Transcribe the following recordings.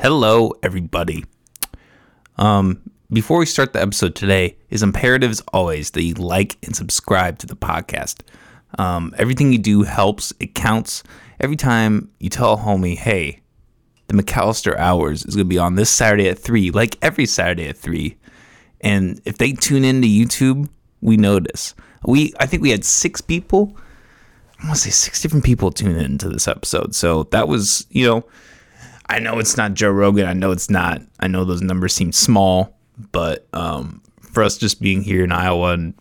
Hello, everybody. Um, before we start the episode today, it's imperative as always that you like and subscribe to the podcast. Um, everything you do helps, it counts. Every time you tell a homie, hey, the McAllister Hours is going to be on this Saturday at 3, like every Saturday at 3. And if they tune into YouTube, we notice. We I think we had six people. I want to say six different people tune into this episode. So that was, you know, I know it's not Joe Rogan. I know it's not. I know those numbers seem small, but um, for us just being here in Iowa and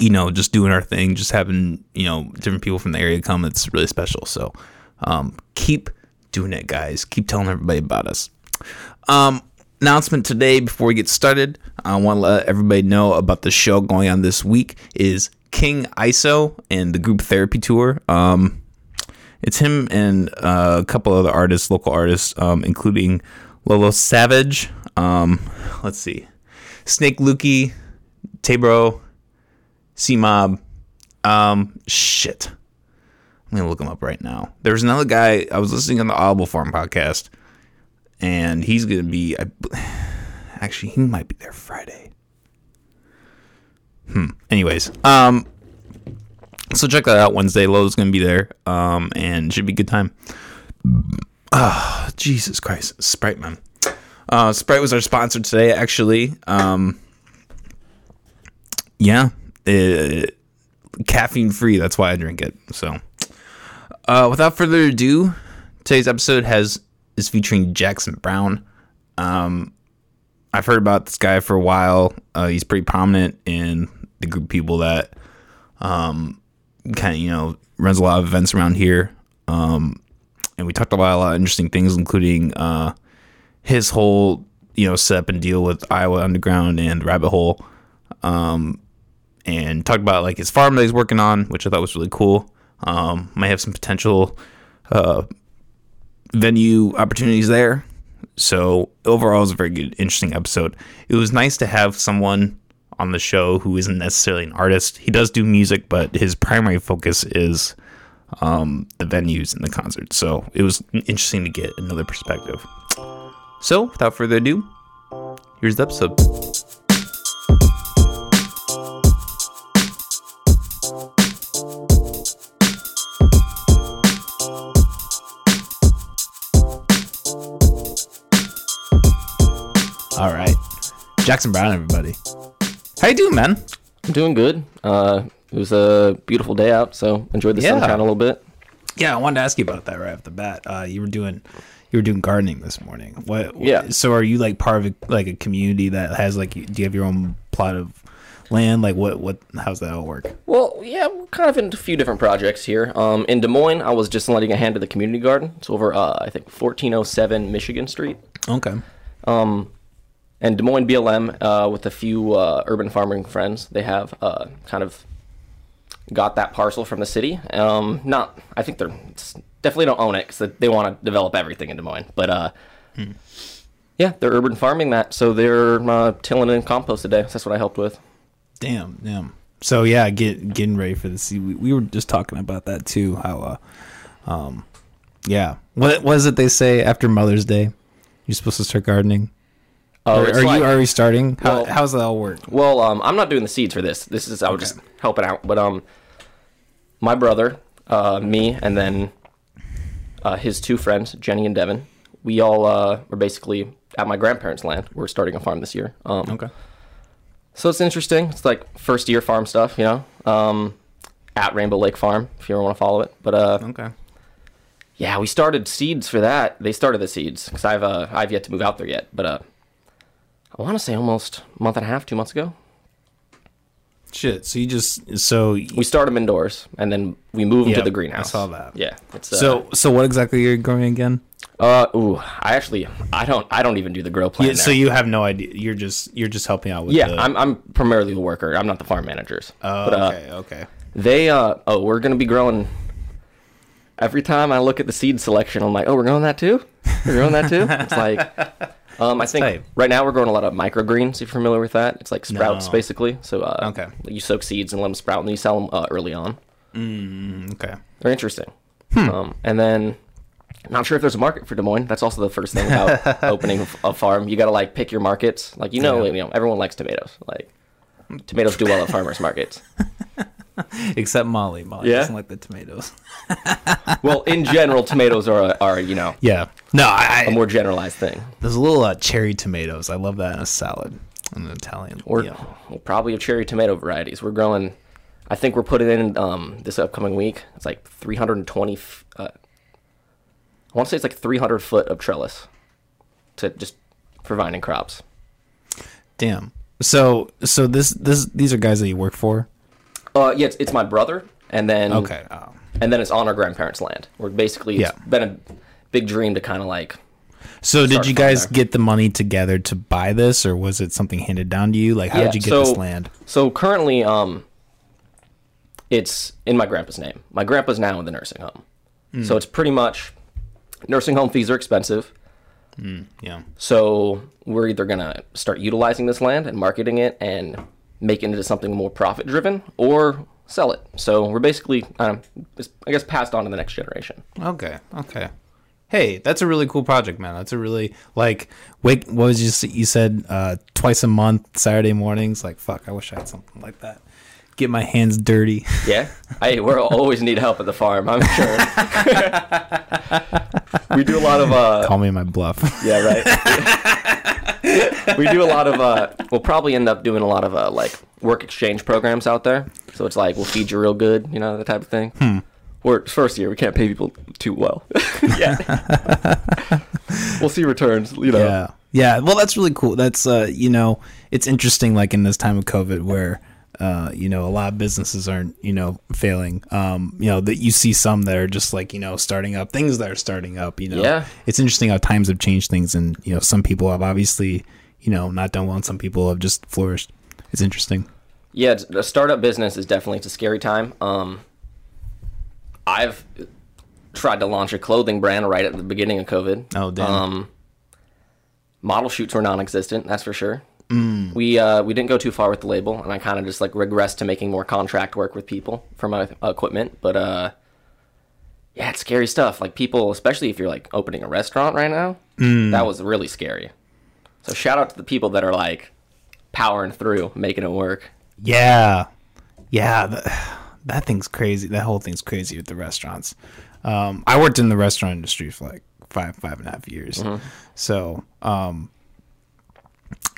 you know just doing our thing, just having you know different people from the area come, it's really special. So um, keep doing it, guys. Keep telling everybody about us. Um, announcement today before we get started. I want to let everybody know about the show going on this week is King ISO and the group therapy tour. Um, it's him and uh, a couple other artists, local artists, um, including Lolo Savage. Um, let's see, Snake Lukey, Tabro, C Mob. Um, shit. I'm gonna look him up right now. There's another guy I was listening on the Audible Farm podcast, and he's gonna be. I, actually, he might be there Friday. Hmm. Anyways, um, so check that out Wednesday. Lolo's gonna be there, um, and should be a good time. Ah, Jesus Christ, Sprite man. Uh, Sprite was our sponsor today, actually. Um, yeah, it, caffeine free. That's why I drink it. So, uh, without further ado, today's episode has is featuring Jackson Brown. Um, I've heard about this guy for a while. Uh, he's pretty prominent in the group of people that um, kind of you know runs a lot of events around here. Um, and we talked about a lot of interesting things, including uh, his whole you know setup and deal with Iowa Underground and Rabbit Hole, um, and talked about like his farm that he's working on, which I thought was really cool. Um, might have some potential uh, venue opportunities there. So overall, it was a very good, interesting episode. It was nice to have someone on the show who isn't necessarily an artist. He does do music, but his primary focus is um, the venues and the concerts. So it was interesting to get another perspective. So without further ado, here's the episode. All right, Jackson Brown, everybody. How you doing, man? I'm doing good. Uh, it was a beautiful day out, so enjoyed the Yeah. sunshine a little bit. Yeah, I wanted to ask you about that right off the bat. Uh, you were doing you were doing gardening this morning. What? Yeah. So are you like part of a, like a community that has like? Do you have your own plot of land? Like what? What? How's that all work? Well, yeah, we're kind of in a few different projects here. Um, in Des Moines, I was just letting a hand to the community garden. It's over, uh, I think, 1407 Michigan Street. Okay. And Des Moines BLM, uh, with a few uh, urban farming friends, they have uh, kind of got that parcel from the city. Um, not, I think they're definitely don't own it because they want to develop everything in Des Moines. But uh, yeah, they're urban farming that, so they're uh, tilling in compost today. So that's what I helped with. Damn. Damn. So yeah, get getting ready for the season. We, we were just talking about that too. How, uh, um, yeah. What was it they say after Mother's Day? You're supposed to start gardening. Oh, are are like- you already starting? How, Well- how's that all work? Well, um, I'm not doing the seeds for this. This is I was just helping out. But um, my brother, uh, me, and then uh, his two friends, Jenny and Devin, we all uh, were basically at my grandparents' land. We're starting a farm this year. Um, Okay. So it's interesting. It's like first year farm stuff, you know. Um, at Rainbow Lake Farm, if you ever want to follow it. But uh, Okay. yeah, we started seeds for that. They started the seeds because I've uh, I've yet to move out there yet. But uh, I want to say almost a month and a half, two months ago. Shit. So you just so We start them indoors, and then we move them to the greenhouse. I saw that. Yeah. It's, uh, so so what exactly are you growing again? uh, ooh, I actually, I don't, I don't even do the grow plan. Yeah, so you have no idea. You're just you're just helping out with. yeah, the, I'm, I'm primarily the worker. I'm not the farm managers. Oh, but, uh, okay, okay. They, uh, oh, we're gonna be growing. Every time I look at the seed selection, I'm like, oh, we're growing that too. We're growing that too. It's like, um, I think tight. right now we're growing a lot of microgreens. If you're familiar with that, it's like sprouts No. basically. So, uh, Okay. you soak seeds and let them sprout, and then you sell them uh, early on. Okay. They're interesting. Hmm. Um, and then Not sure if there's a market for Des Moines. That's also the first thing about opening a farm. You got to like pick your markets. Like you know, Yeah. you know, everyone likes tomatoes. Like tomatoes do well at farmers markets. Except Molly. Molly Yeah? doesn't like the tomatoes. Well, in general, tomatoes are are you know Yeah. No, I, a more generalized thing. there's a little uh, cherry tomatoes. I love that in a salad. In an Italian. Or you know. we'll probably have cherry tomato varieties. We're growing. I think we're putting in um, this upcoming week. It's like 320. f- Uh, I want to say it's like 300 foot of trellis to just for vining crops. Damn. So so this this these are guys that you work for. Uh, yeah, it's, it's my brother, and then Okay. Oh. and then it's on our grandparents' land. We're basically it's Yeah. been a big dream to kind of like So did you guys there. get the money together to buy this, or was it something handed down to you? Like, how Yeah, did you get so- this land? So currently, um, it's in my grandpa's name. My grandpa's now in the nursing home, so it's pretty much nursing home fees are expensive. Yeah. So we're either gonna start utilizing this land and marketing it and make it into something more profit driven, or sell it. So we're basically, um, I guess, passed on to the next generation. Okay. Okay. Hey, that's a really cool project, man. That's a really like wake. What was you you said? Uh, twice a month, Saturday mornings. Like, fuck. I wish I had something like that. Get my hands dirty. Yeah, I we always need help at the farm. I'm sure. we do a lot of uh, Call me my bluff. Yeah, right. we do a lot of uh we'll probably end up doing a lot of uh like work exchange programs out there. So it's like we'll feed you real good, you know, that type of thing. Hmm. We're first year, we can't pay people too well. yeah. we'll see returns, you know. Yeah. Yeah. Well, that's really cool. That's, uh, you know, it's interesting, like in this time of COVID where, uh, you know, a lot of businesses aren't, you know, failing. Um, you know, that you see some that are just like, you know, starting up, things that are starting up, you know. Yeah. It's interesting how times have changed things. And, you know, some people have obviously, you know, not done well and some people have just flourished. It's interesting. Yeah, a startup business is definitely it's a scary time. Um I've tried to launch a clothing brand right at the beginning of COVID. Oh, damn. Um, model shoots were non-existent, that's for sure. Mm. We uh, we didn't go too far with the label, and I kind of just like regressed to making more contract work with people for my equipment. But uh, yeah, it's scary stuff. Like people, especially if you're like opening a restaurant right now, Mm. that was really scary. So shout out to the people that are like powering through, making it work. Yeah, yeah, that, that thing's crazy. That whole thing's crazy with the restaurants. Um, I worked in the restaurant industry for like five, five and a half years. So, um,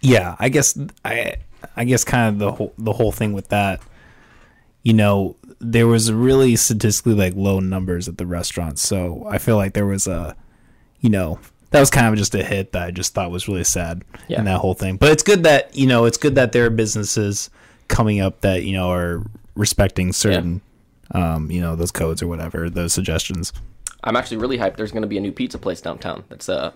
yeah, I guess I, I guess kind of the whole the whole thing with that. You know, there was really statistically like low numbers at the restaurants, so I feel like there was a, you know, that was kind of just a hit that I just thought was really sad Yeah. in that whole thing. But it's good that you know it's good that there are businesses coming up that you know are respecting certain, um, you know, those codes or whatever, those suggestions. I'm actually really hyped. There's going to be a new pizza place downtown. That's uh,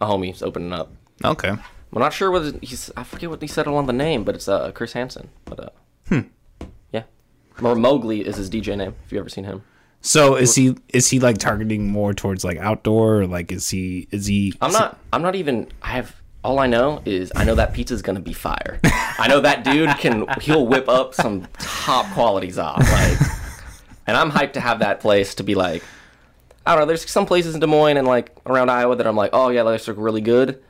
a homie's opening up. Okay. I'm not sure what he's. I forget what he said on the name, but it's uh Chris Hansen. But uh, Hmm. yeah, or Mowgli is his DJ name. If you ever seen him, So is he is he like targeting more towards like outdoor or like is he is he? I'm not. I'm not even. I have. All I know is I know that pizza's gonna be fire. I know that dude can. He'll whip up some top qualities off. Like, and I'm hyped to have that place to be like. I don't know. There's some places in Des Moines and like around Iowa that I'm like, oh yeah, those are really good.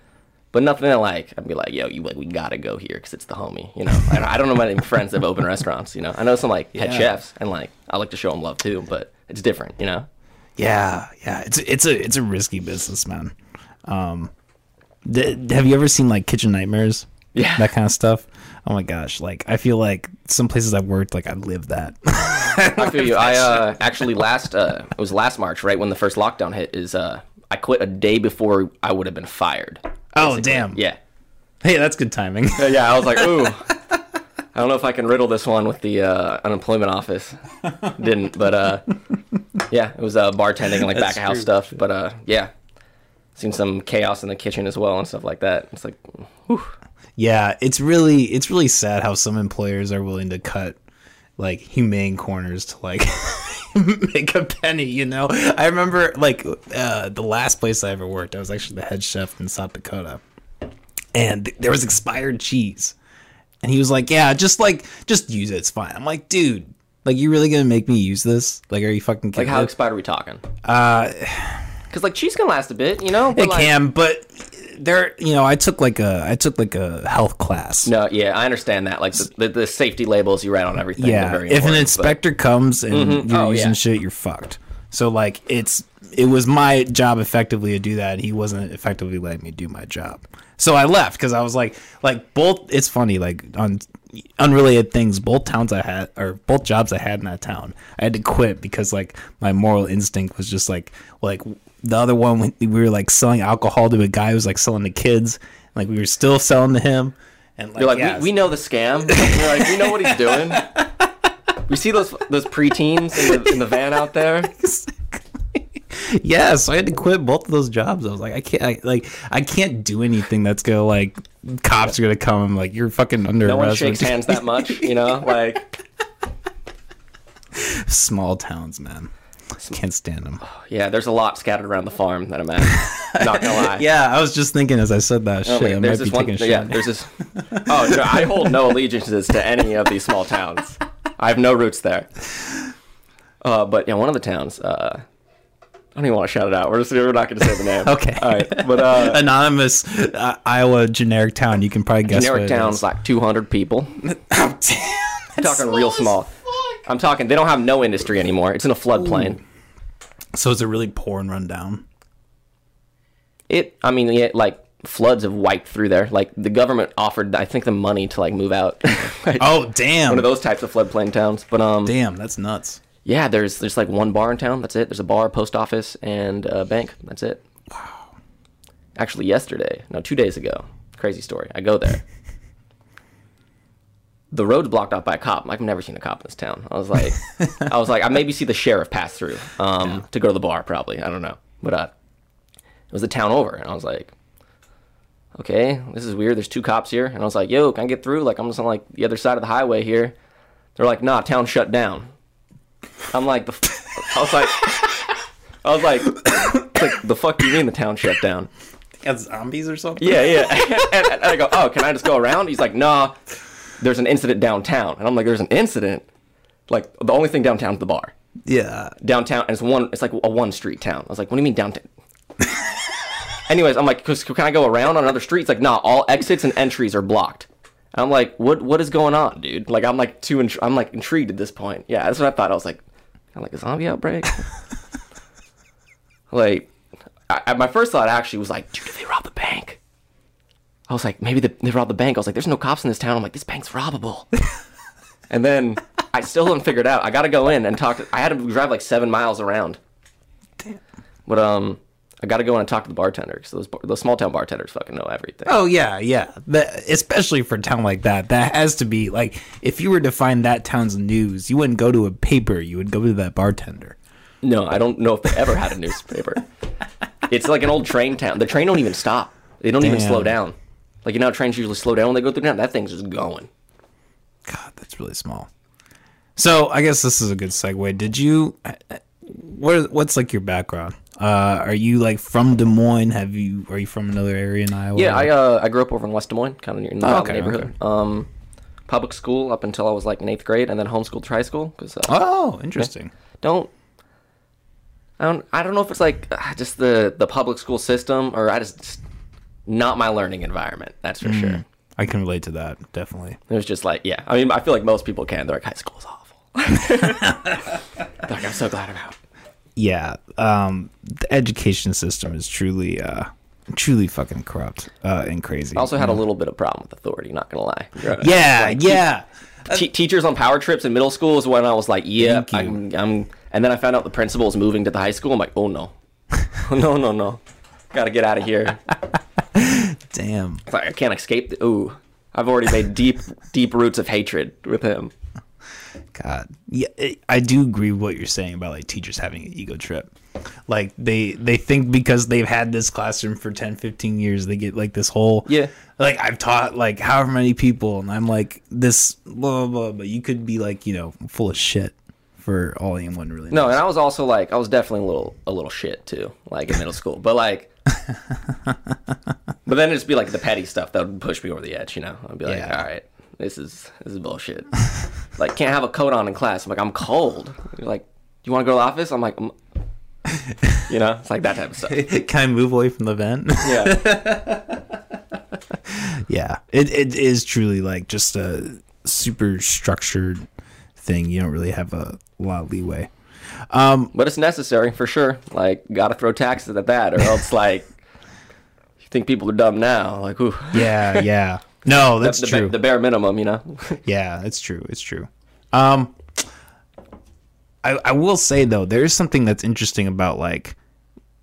But nothing that like I'd be like, yo, you like we gotta go here because it's the homie, you know. And I don't know many friends that have opened restaurants, you know. I know some like head Yeah. chefs and like I like to show them love too, but it's different, you know. Yeah, yeah. It's it's a it's a risky business, man. Um, th- have you ever seen like Kitchen Nightmares? Yeah. that kind of stuff. Oh my gosh, like I feel like some places I've worked, like I live that. I feel you. I uh, actually last uh, it was last March, right when the first lockdown hit. Is uh, I quit a day before I would have been fired. Oh damn. Yeah, Hey, that's good timing. Uh, yeah. I was like, ooh. I don't know if I can riddle this one with the uh, unemployment office. Didn't, but uh, yeah, it was uh, bartending and like back of house stuff. But uh, yeah, seen some chaos in the kitchen as well and stuff like that. It's like, whew. Yeah, it's really it's really sad how some employers are willing to cut like humane corners to like make a penny, you know. I remember like uh the last place I ever worked, I was actually the head chef in South Dakota. And th- there was expired cheese. And he was like, "Yeah, just like just use it, it's fine." I'm like, "Dude, like you really to make me use this? Like are you fucking like how expired are we talking? Uh Because like cheese can last a bit, you know. But, It like, can, but there, you know, I took like a, I took like a health class. No, yeah, I understand that. Like the, the, the safety labels you write on everything. yeah, if an important, but- inspector comes and mm-hmm. you're Oh, using yeah. shit, you're fucked. So like, it's it was my job effectively to do that. and He wasn't effectively letting me do my job. So I left because I was like, like both. It's funny, like on unrelated things. Both towns I had, or both jobs I had in that town, I had to quit because like my moral instinct was just like, like the other one we were like selling alcohol to a guy who was like selling to kids. Like we were still selling to him, and like, You're like, yeah, we, we know the scam. We're like, we know what he's doing. We see those those preteens in the in the van out there. yeah, so I had to quit both of those jobs. I was like, I can't, I, like, I can't do anything that's gonna like, cops are gonna come. I'm like, you're fucking under No one shakes hands that much, you know. Like, Small towns, man, can't stand them. yeah, there's a lot scattered around the farm that I'm at. Not gonna lie. Yeah, I was just thinking as I said that Oh, shit. wait, I might be one. taking a shit. Yeah, there's this. Oh no, I hold no allegiances to any of these small towns. I have no roots there. Uh, but yeah, one of the towns. Uh, I don't even want to shout it out. We're just we're not going to say the name. Okay. All right. But uh, Anonymous uh, Iowa generic town. You can probably guess what generic it town's is. like 200 people. Oh, damn. I'm talking real small. I'm talking. They don't have no industry anymore. It's in a floodplain. So it's a really poor and run down. It. I mean, it, like floods have wiped through there. Like the government offered, I think, the money to like move out. Like, Oh damn! One of those types of floodplain towns. But um, Damn, that's nuts. Yeah, there's there's like one bar in town. That's it. There's a bar, post office, and a bank. That's it. Wow. Actually, yesterday, no, two days ago. Crazy story. I go there. the road's blocked off by a cop. I've never seen a cop in this town. I was like, I was like, I maybe see the sheriff pass through um, to go to the bar. Probably, I don't know. But uh, it was the town over, and I was like, okay, this is weird. There's two cops here, and I was like, yo, can I get through? Like, I'm just on like the other side of the highway here. They're like, nah, town shut down. I'm like, the f- I was like, I was like, like, the fuck do you mean the town shut down? Got zombies or something? Yeah, yeah. and, and I go, oh, can I just go around? He's like, nah, there's an incident downtown. And I'm like, there's an incident? Like, the only thing downtown is the bar. Yeah. Downtown, and it's one, it's like a one street town. I was like, what do you mean downtown? Anyways, I'm like, can I go around on another street? It's like, nah, all exits and entries are blocked. And I'm like, what, what is going on, dude? Like, I'm like too, int- I'm like intrigued at this point. Yeah, that's what I thought. I was like, kind of like a zombie outbreak. like, I, I- my first thought actually was like, dude, did they rob the bank? I was like, maybe they, they robbed the bank. I was like, there's no cops in this town. I'm like, this bank's robbable. and then I still haven't figured out. I got to go in and talk. To, I had to drive like seven miles around. Damn. But um, I got to go in and talk to the bartender because those those small town bartenders fucking know everything. Oh yeah, yeah. Especially for a town like that, that has to be like if you were to find that town's news, you wouldn't go to a paper. You would go to that bartender. No, I don't know if they ever had a newspaper. it's like an old train town. The train don't even stop. They don't even slow down. Like you know, how trains usually slow down when they go through town. That thing's just going. God, that's really small. So I guess this is a good segue. Did you? Uh, uh, what what's like your background? Uh, are you like from Des Moines? Have you? Are you from another area in Iowa? Yeah, I uh, I grew up over in West Des Moines, kind of in the Oh, okay, neighborhood. Um, public school up until I was like in eighth grade, and then homeschooled to high school because uh, Oh, interesting. don't. I don't. I don't know if it's like uh, just the the public school system, or I just, just not my learning environment. That's for sure. I can relate to that definitely. It was just like, yeah. I mean, I feel like most people can. They're like, high school is awful. Like, I'm so glad I'm out. Yeah, um, the education system is truly, uh, truly fucking corrupt uh, and crazy. I also had a little bit of problem with authority. Not gonna lie. yeah, Like, yeah. te- teachers on power trips in middle school is when I was like, yeah, I'm, I'm. And then I found out the principal was moving to the high school. I'm like, oh no, no, no, no, gotta get out of here. Damn. It's like I can't escape. The, ooh, I've already made deep, deep roots of hatred with him. God, yeah, I do agree with what you're saying about like teachers having an ego trip. Like they they think because they've had this classroom for 10, 15 years, they get like this whole Yeah. Like I've taught like however many people, and I'm like this blah blah. blah but you could be like you know full of shit for all anyone really. No, knows. and I was also like, I was definitely a little, a little shit too, like in middle school. But like, but then it'd just be like the petty stuff that would push me over the edge. You know, I'd be like, Yeah. all right, this is this is bullshit. like, can't have a coat on in class. I'm like, I'm cold. You're like, you want to go to the office? I'm like, "Mm." you know, it's like that type of stuff. Can I move away from the vent? Yeah. yeah, it it is truly like just a super structured thing. You don't really have a lot of leeway. But it's necessary for sure. Like, gotta throw taxes at that, or else like you think people are dumb now. Like, ooh, Yeah, yeah. No, that's the, ba- true. the bare minimum, you know. Yeah, it's true. It's true. Um, I I will say though, there is something that's interesting about like,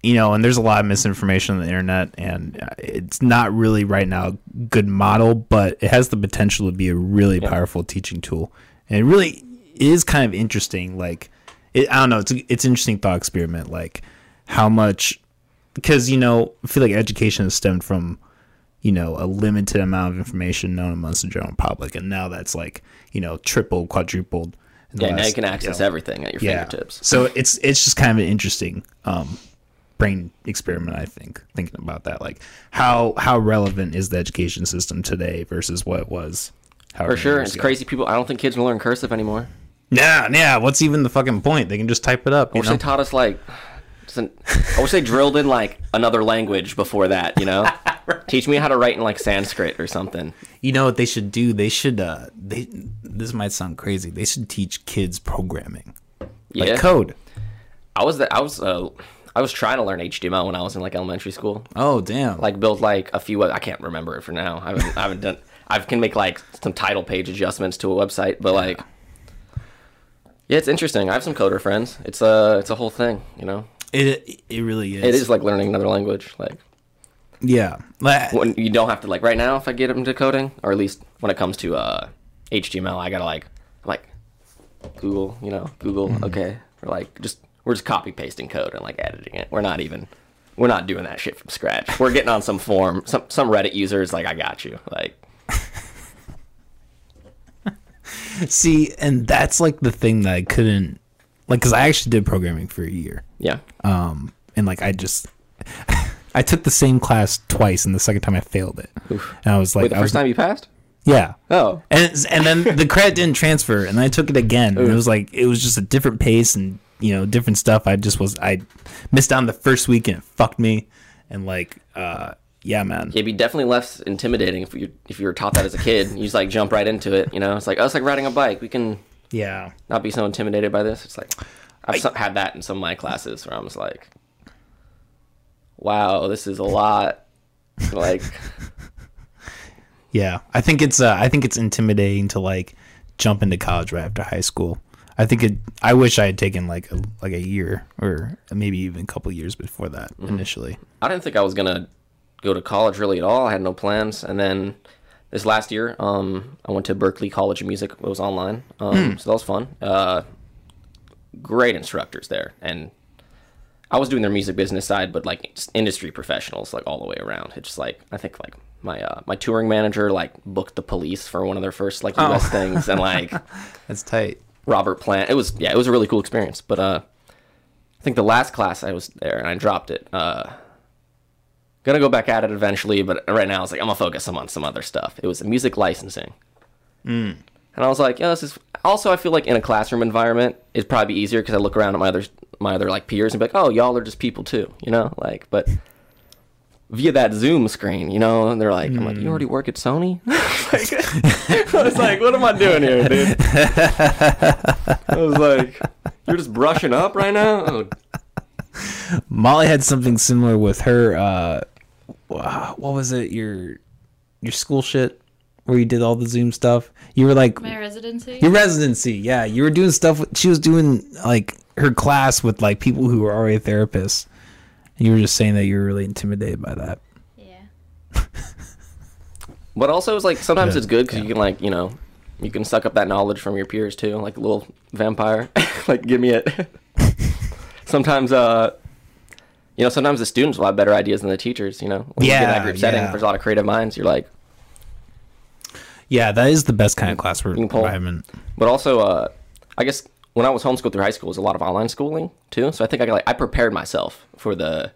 you know, and there's a lot of misinformation on the internet, and uh, it's not really right now a good model, but it has the potential to be a really powerful teaching tool, and it really is kind of interesting. Like, it, I don't know, it's a, it's an interesting thought experiment, like how much because you know I feel like education has stemmed from you know a limited amount of information known amongst the general public, and now that's like you know triple, quadrupled. Yeah, now you can access know, everything at your yeah. fingertips. So it's it's just kind of an interesting um, brain experiment. I think thinking about that, like how how relevant is the education system today versus what it was. For sure, it's ago. crazy. People, I don't think kids will learn cursive anymore. Yeah, yeah. What's even the fucking point? They can just type it up. I You wish know? they taught us like, doesn't, I wish they drilled in like another language before that. You know, teach me how to write in like Sanskrit or something. You know what they should do? They should uh they this might sound crazy. They should teach kids programming. Like Yeah. code. I was the, I was uh, I was trying to learn HTML when I was in like elementary school. Oh damn. Like build like a few. I can't remember it for now. I haven't, I haven't done. I can make like some title page adjustments to a website, but like, yeah, it's interesting. I have some coder friends. It's a it's a whole thing. You know, it it really is. it is like learning another language. Like Yeah. When you don't have to like right now. If I get into coding, or at least when it comes to uh, HTML, I gotta like like Google. You know, Google. Okay, or like just we're just copy pasting code and like editing it. We're not even. We're not doing that shit from scratch. We're getting on some form. Some some Reddit users like I got you. Like see, and that's like the thing that I couldn't like cuz I actually did programming for a year. yeah. Um and like I just I took the same class twice and the second time I failed it. And I was like Wait, the I was time you passed? Yeah. Oh. And it's- and then the credit didn't transfer, and I took it again. And it was like it was just a different pace and you know different stuff. I just was I missed out on the first week and it fucked me. And like uh yeah, man. It'd be definitely less intimidating if you if you were taught that as a kid. You just like jump right into it. You know, it's like oh, it's like riding a bike. We can Yeah. not be so intimidated by this. It's like I've so- had that in some of my classes where I was like, wow, this is a lot. Like Yeah. I think it's uh I think it's intimidating to like jump into college right after high school. I think it I wish I had taken like a, like a year or maybe even a couple years before that initially. I didn't think I was gonna go to college really at all. I had no plans, and then this last year, um, I went to Berklee College of Music. It was online, um, so that was fun. Uh, great instructors there, and I was doing their music business side, but like just industry professionals, like all the way around. It's just like I think like my uh, my touring manager like booked the police for one of their first like U.S. things, and like That's tight. Robert Plant. It was yeah, it was a really cool experience. But uh, I think the last class I was there and I dropped it. Uh, gonna go back at it eventually, but right now I was like I'm gonna focus on some other stuff. It was music licensing, and I was like, yeah, this is. Also, I feel like in a classroom environment, it'd probably easier because I look around at my other my other like peers and be like, oh, y'all are just people too, you know, like, but. Via that Zoom screen, you know, and they're like, I'm like, you already work at Sony? Like, I was like, what am I doing here, dude? I was like, you're just brushing up right now? Oh, Molly had something similar with her. Uh, what was it? Your your school shit where you did all the Zoom stuff. You were like My residency. your residency. Yeah, you were doing stuff. She was doing like her class with like people who were already therapists. And you were just saying that you were really intimidated by that. yeah. But also, it's like sometimes Yeah, it's good because you can like you know, you can suck up that knowledge from your peers too, like a little vampire. like, give me it. sometimes, uh, you know, sometimes the students will have better ideas than the teachers. You know, when you get in that group setting, yeah. there's a lot of creative minds. You're like, Yeah, that is the best kind of classroom can pull- environment. but also, uh, I guess when I was homeschooled through high school, it was a lot of online schooling too. So I think I like I prepared myself for the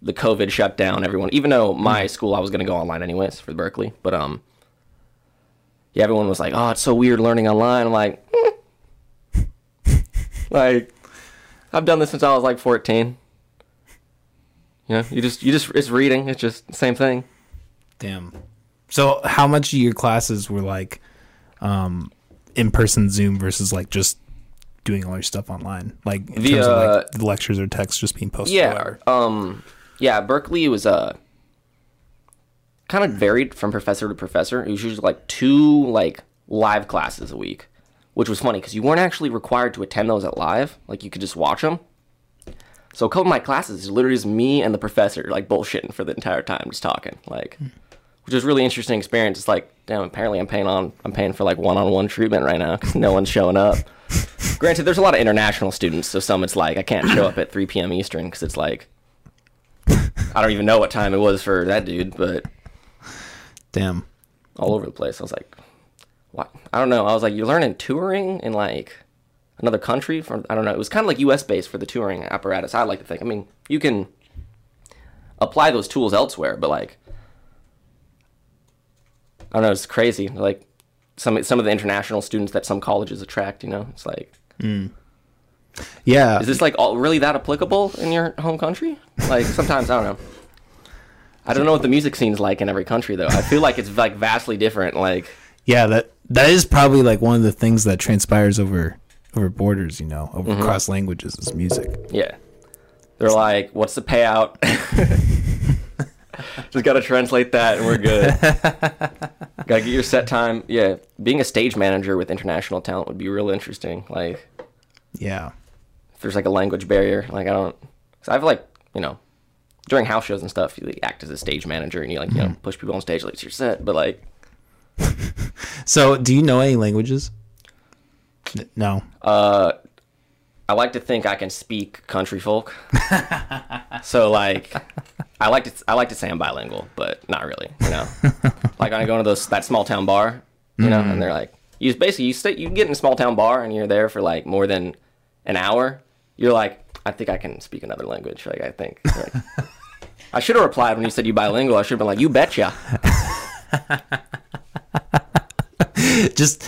the COVID shutdown. Everyone, even though my school I was going to go online anyways for Berklee, but um, yeah, everyone was like, "Oh, it's so weird learning online." I'm like, "Hmm." like I've done this since I was like 14. You know, you just you just it's reading. It's just the same thing. Damn. So how much of your classes were like um in person Zoom versus like just doing all your stuff online? Like in terms of like the lectures or texts just being posted Yeah. Um. Yeah. Berklee was uh kind of varied from professor to professor. It was usually like two like live classes a week, which was funny because you weren't actually required to attend those at live. Like you could just watch them. So a couple of my classes is literally just me and the professor like bullshitting for the entire time, just talking, like, which was really interesting experience. It's like, damn, apparently I'm paying on, I'm paying for like one-on-one treatment right now because no one's showing up. Granted, there's a lot of international students, so some it's like I can't show up at 3 p.m. Eastern because it's like I don't even know what time it was for that dude, but Damn. all over the place. I was like, what? I don't know. I was like, you're learning touring in like another country from I don't know. It was kind of like U.S. based for the touring apparatus. I like to think. I mean, you can apply those tools elsewhere, but like, I don't know. It's crazy. Like some some of the international students that some colleges attract. You know, it's like, Yeah. is this like all, really that applicable in your home country? Like sometimes I don't know. I don't know what the music scene's like in every country though. I feel like it's like vastly different. Like. yeah, that that is probably like one of the things that transpires over over borders, you know, over Mm-hmm. cross languages is music. Yeah. They're like, what's the payout? Just got to translate that and we're good. got to get your set time. Yeah. Being a stage manager with international talent would be real interesting. Like, Yeah. if there's like a language barrier, like, I don't, cause I've like, you know, during house shows and stuff, you like, act as a stage manager and you like, you know, push people on stage like it's your set. But like, So, do you know any languages? No. uh, I like to think I can speak country folk. so like, I like to I like to say I'm bilingual, but not really. You know, like when I go into those that small town bar, you know, and mm. they're like, you basically you stay you get in a small town bar and you're there for like more than an hour. You're like, I think I can speak another language. Like I think. Like, I should have replied when you said you bilingual. I should have been like, you betcha. Just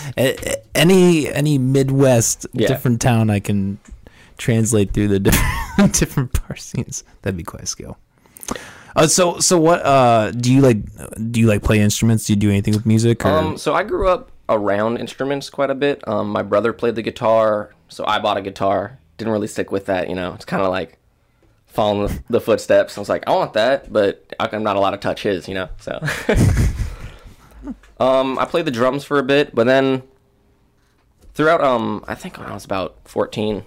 any any Midwest Yeah. different town I can translate through the different different parsings. That'd be quite a skill. Uh, so so what uh do you like do you like play instruments? Do you do anything with music or Um, so I grew up around instruments quite a bit. Um, my brother played the guitar, so I bought a guitar. Didn't really stick with that, you know. It's kind of like following the, the footsteps. I was like, I want that, but I'm not allowed to touch his, you know. So, um, I played the drums for a bit, but then throughout, um, I think when I was about 14,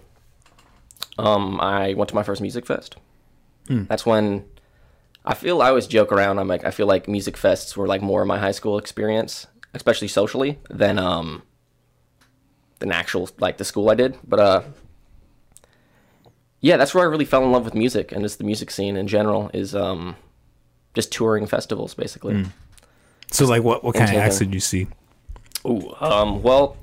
um, I went to my first music fest. That's when I feel I always joke around. I'm like, I feel like music fests were like more of my high school experience, especially socially, than um than actual like the school I did. But uh, yeah, that's where I really fell in love with music and just the music scene in general is um just touring festivals basically. so like what what kind of acts did you see? Ooh, um, well,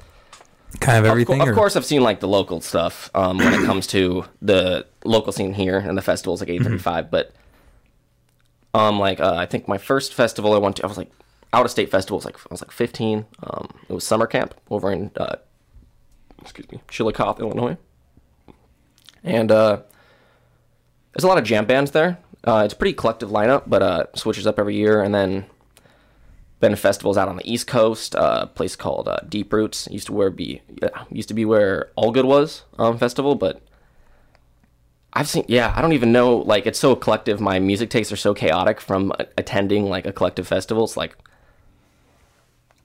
Kind of Of, everything. co- of course, I've seen like the local stuff um, when it comes to the local scene here and the festivals like Mm-hmm. 835. But um, like uh, I think my first festival I went to, I was like out of state festivals. Like I was like 15. Um, it was summer camp over in uh, excuse me Chillicothe, Illinois, and uh, there's a lot of jam bands there. Uh, it's a pretty collective lineup, but uh, switches up every year. And then been festivals out on the East Coast, uh, a place called Deep Roots. Used to where be used to be where All Good was um, festival, but I've seen yeah, I don't even know like it's so collective. My music tastes are so chaotic from attending like a collective festival. It's like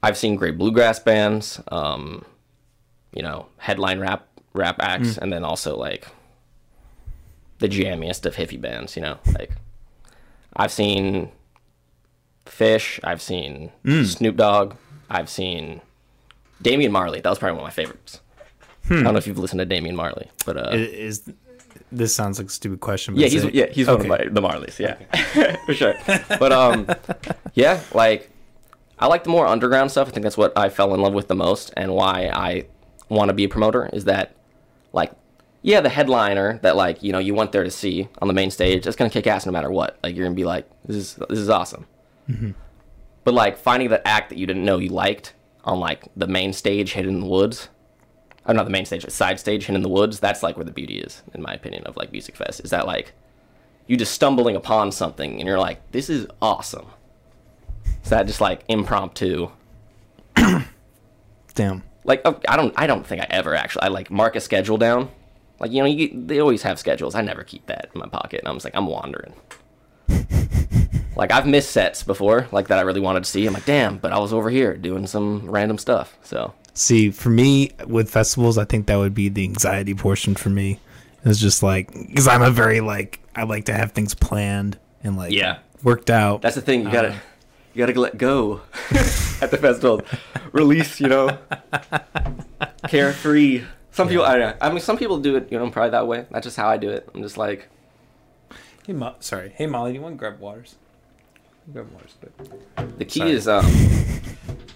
I've seen great bluegrass bands, um, you know, headline rap rap acts, and then also like the jammiest of hippie bands. You know, like I've seen Phish. I've seen Snoop Dogg. I've seen Damian Marley. That was probably one of my favorites. I don't know if you've listened to Damian Marley, but uh, I- is this sounds like a stupid question? But yeah, he's it- yeah he's okay. one of my the Marleys. Yeah, for sure. But um, yeah, like I like the more underground stuff. I think that's what I fell in love with the most, and why I want to be a promoter is that like yeah, the headliner that like you know you went there to see on the main stage, that's gonna kick ass no matter what. Like you're gonna be like this is this is awesome. But like finding that act that you didn't know you liked on like the main stage hidden in the woods, or not the main stage, a side stage hidden in the woods. That's like where the beauty is, in my opinion, of like Music Fest. Is that like you just stumbling upon something and you're like, this is awesome. Is that just like impromptu? Damn. Like oh, I don't I don't think I ever actually I like mark a schedule down. Like you know you, they always have schedules. I never keep that in my pocket. And I'm just like I'm wandering. like I've missed sets before, like that I really wanted to see. I'm like damn, but I was over here doing some random stuff. So See, for me with festivals, I think that would be the anxiety portion for me. It's just like because I'm a very like I like to have things planned and like Yeah. worked out. That's the thing. You gotta, you gotta let go at the festival. Release, you know, carefree. Some people, I, I mean, some people do it, you know, probably that way. That's just how I do it. I'm just like, hey, Mo- sorry. Hey, Molly, do you want to grab waters? Grab waters, quick. the key Sorry. is, um,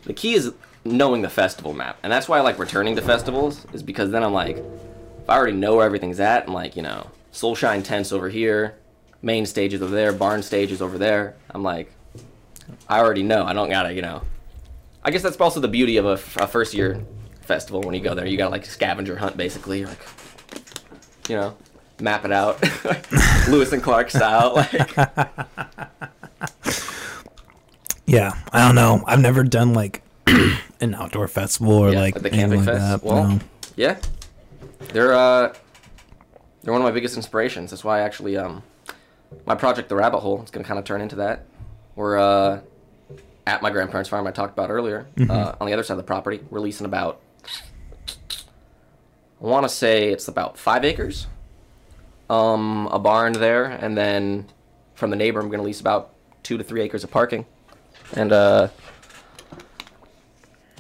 the key is knowing the festival map, and that's why I like returning to festivals. Is because then I'm like, if I already know where everything's at, I'm like, you know, Soulshine tents over here, main stage is over there, barn stage is over there. I'm like, I already know. I don't gotta, you know. I guess that's also the beauty of a first year festival. When you go there, you gotta like scavenger hunt basically, You're like, you know, map it out, Lewis and Clark style. Like, Yeah, I don't know. I've never done like an outdoor festival or Yeah, like the camping like fest. that. Well, no. yeah, they're uh, they're one of my biggest inspirations. That's why I actually um, my project, The Rabbit Hole, is gonna kind of turn into that. We're uh, at my grandparents' farm I talked about earlier, uh, on the other side of the property, releasing about. I want to say it's about five acres. Um, a barn there, and then from the neighbor, I'm gonna lease about two to three acres of parking, and uh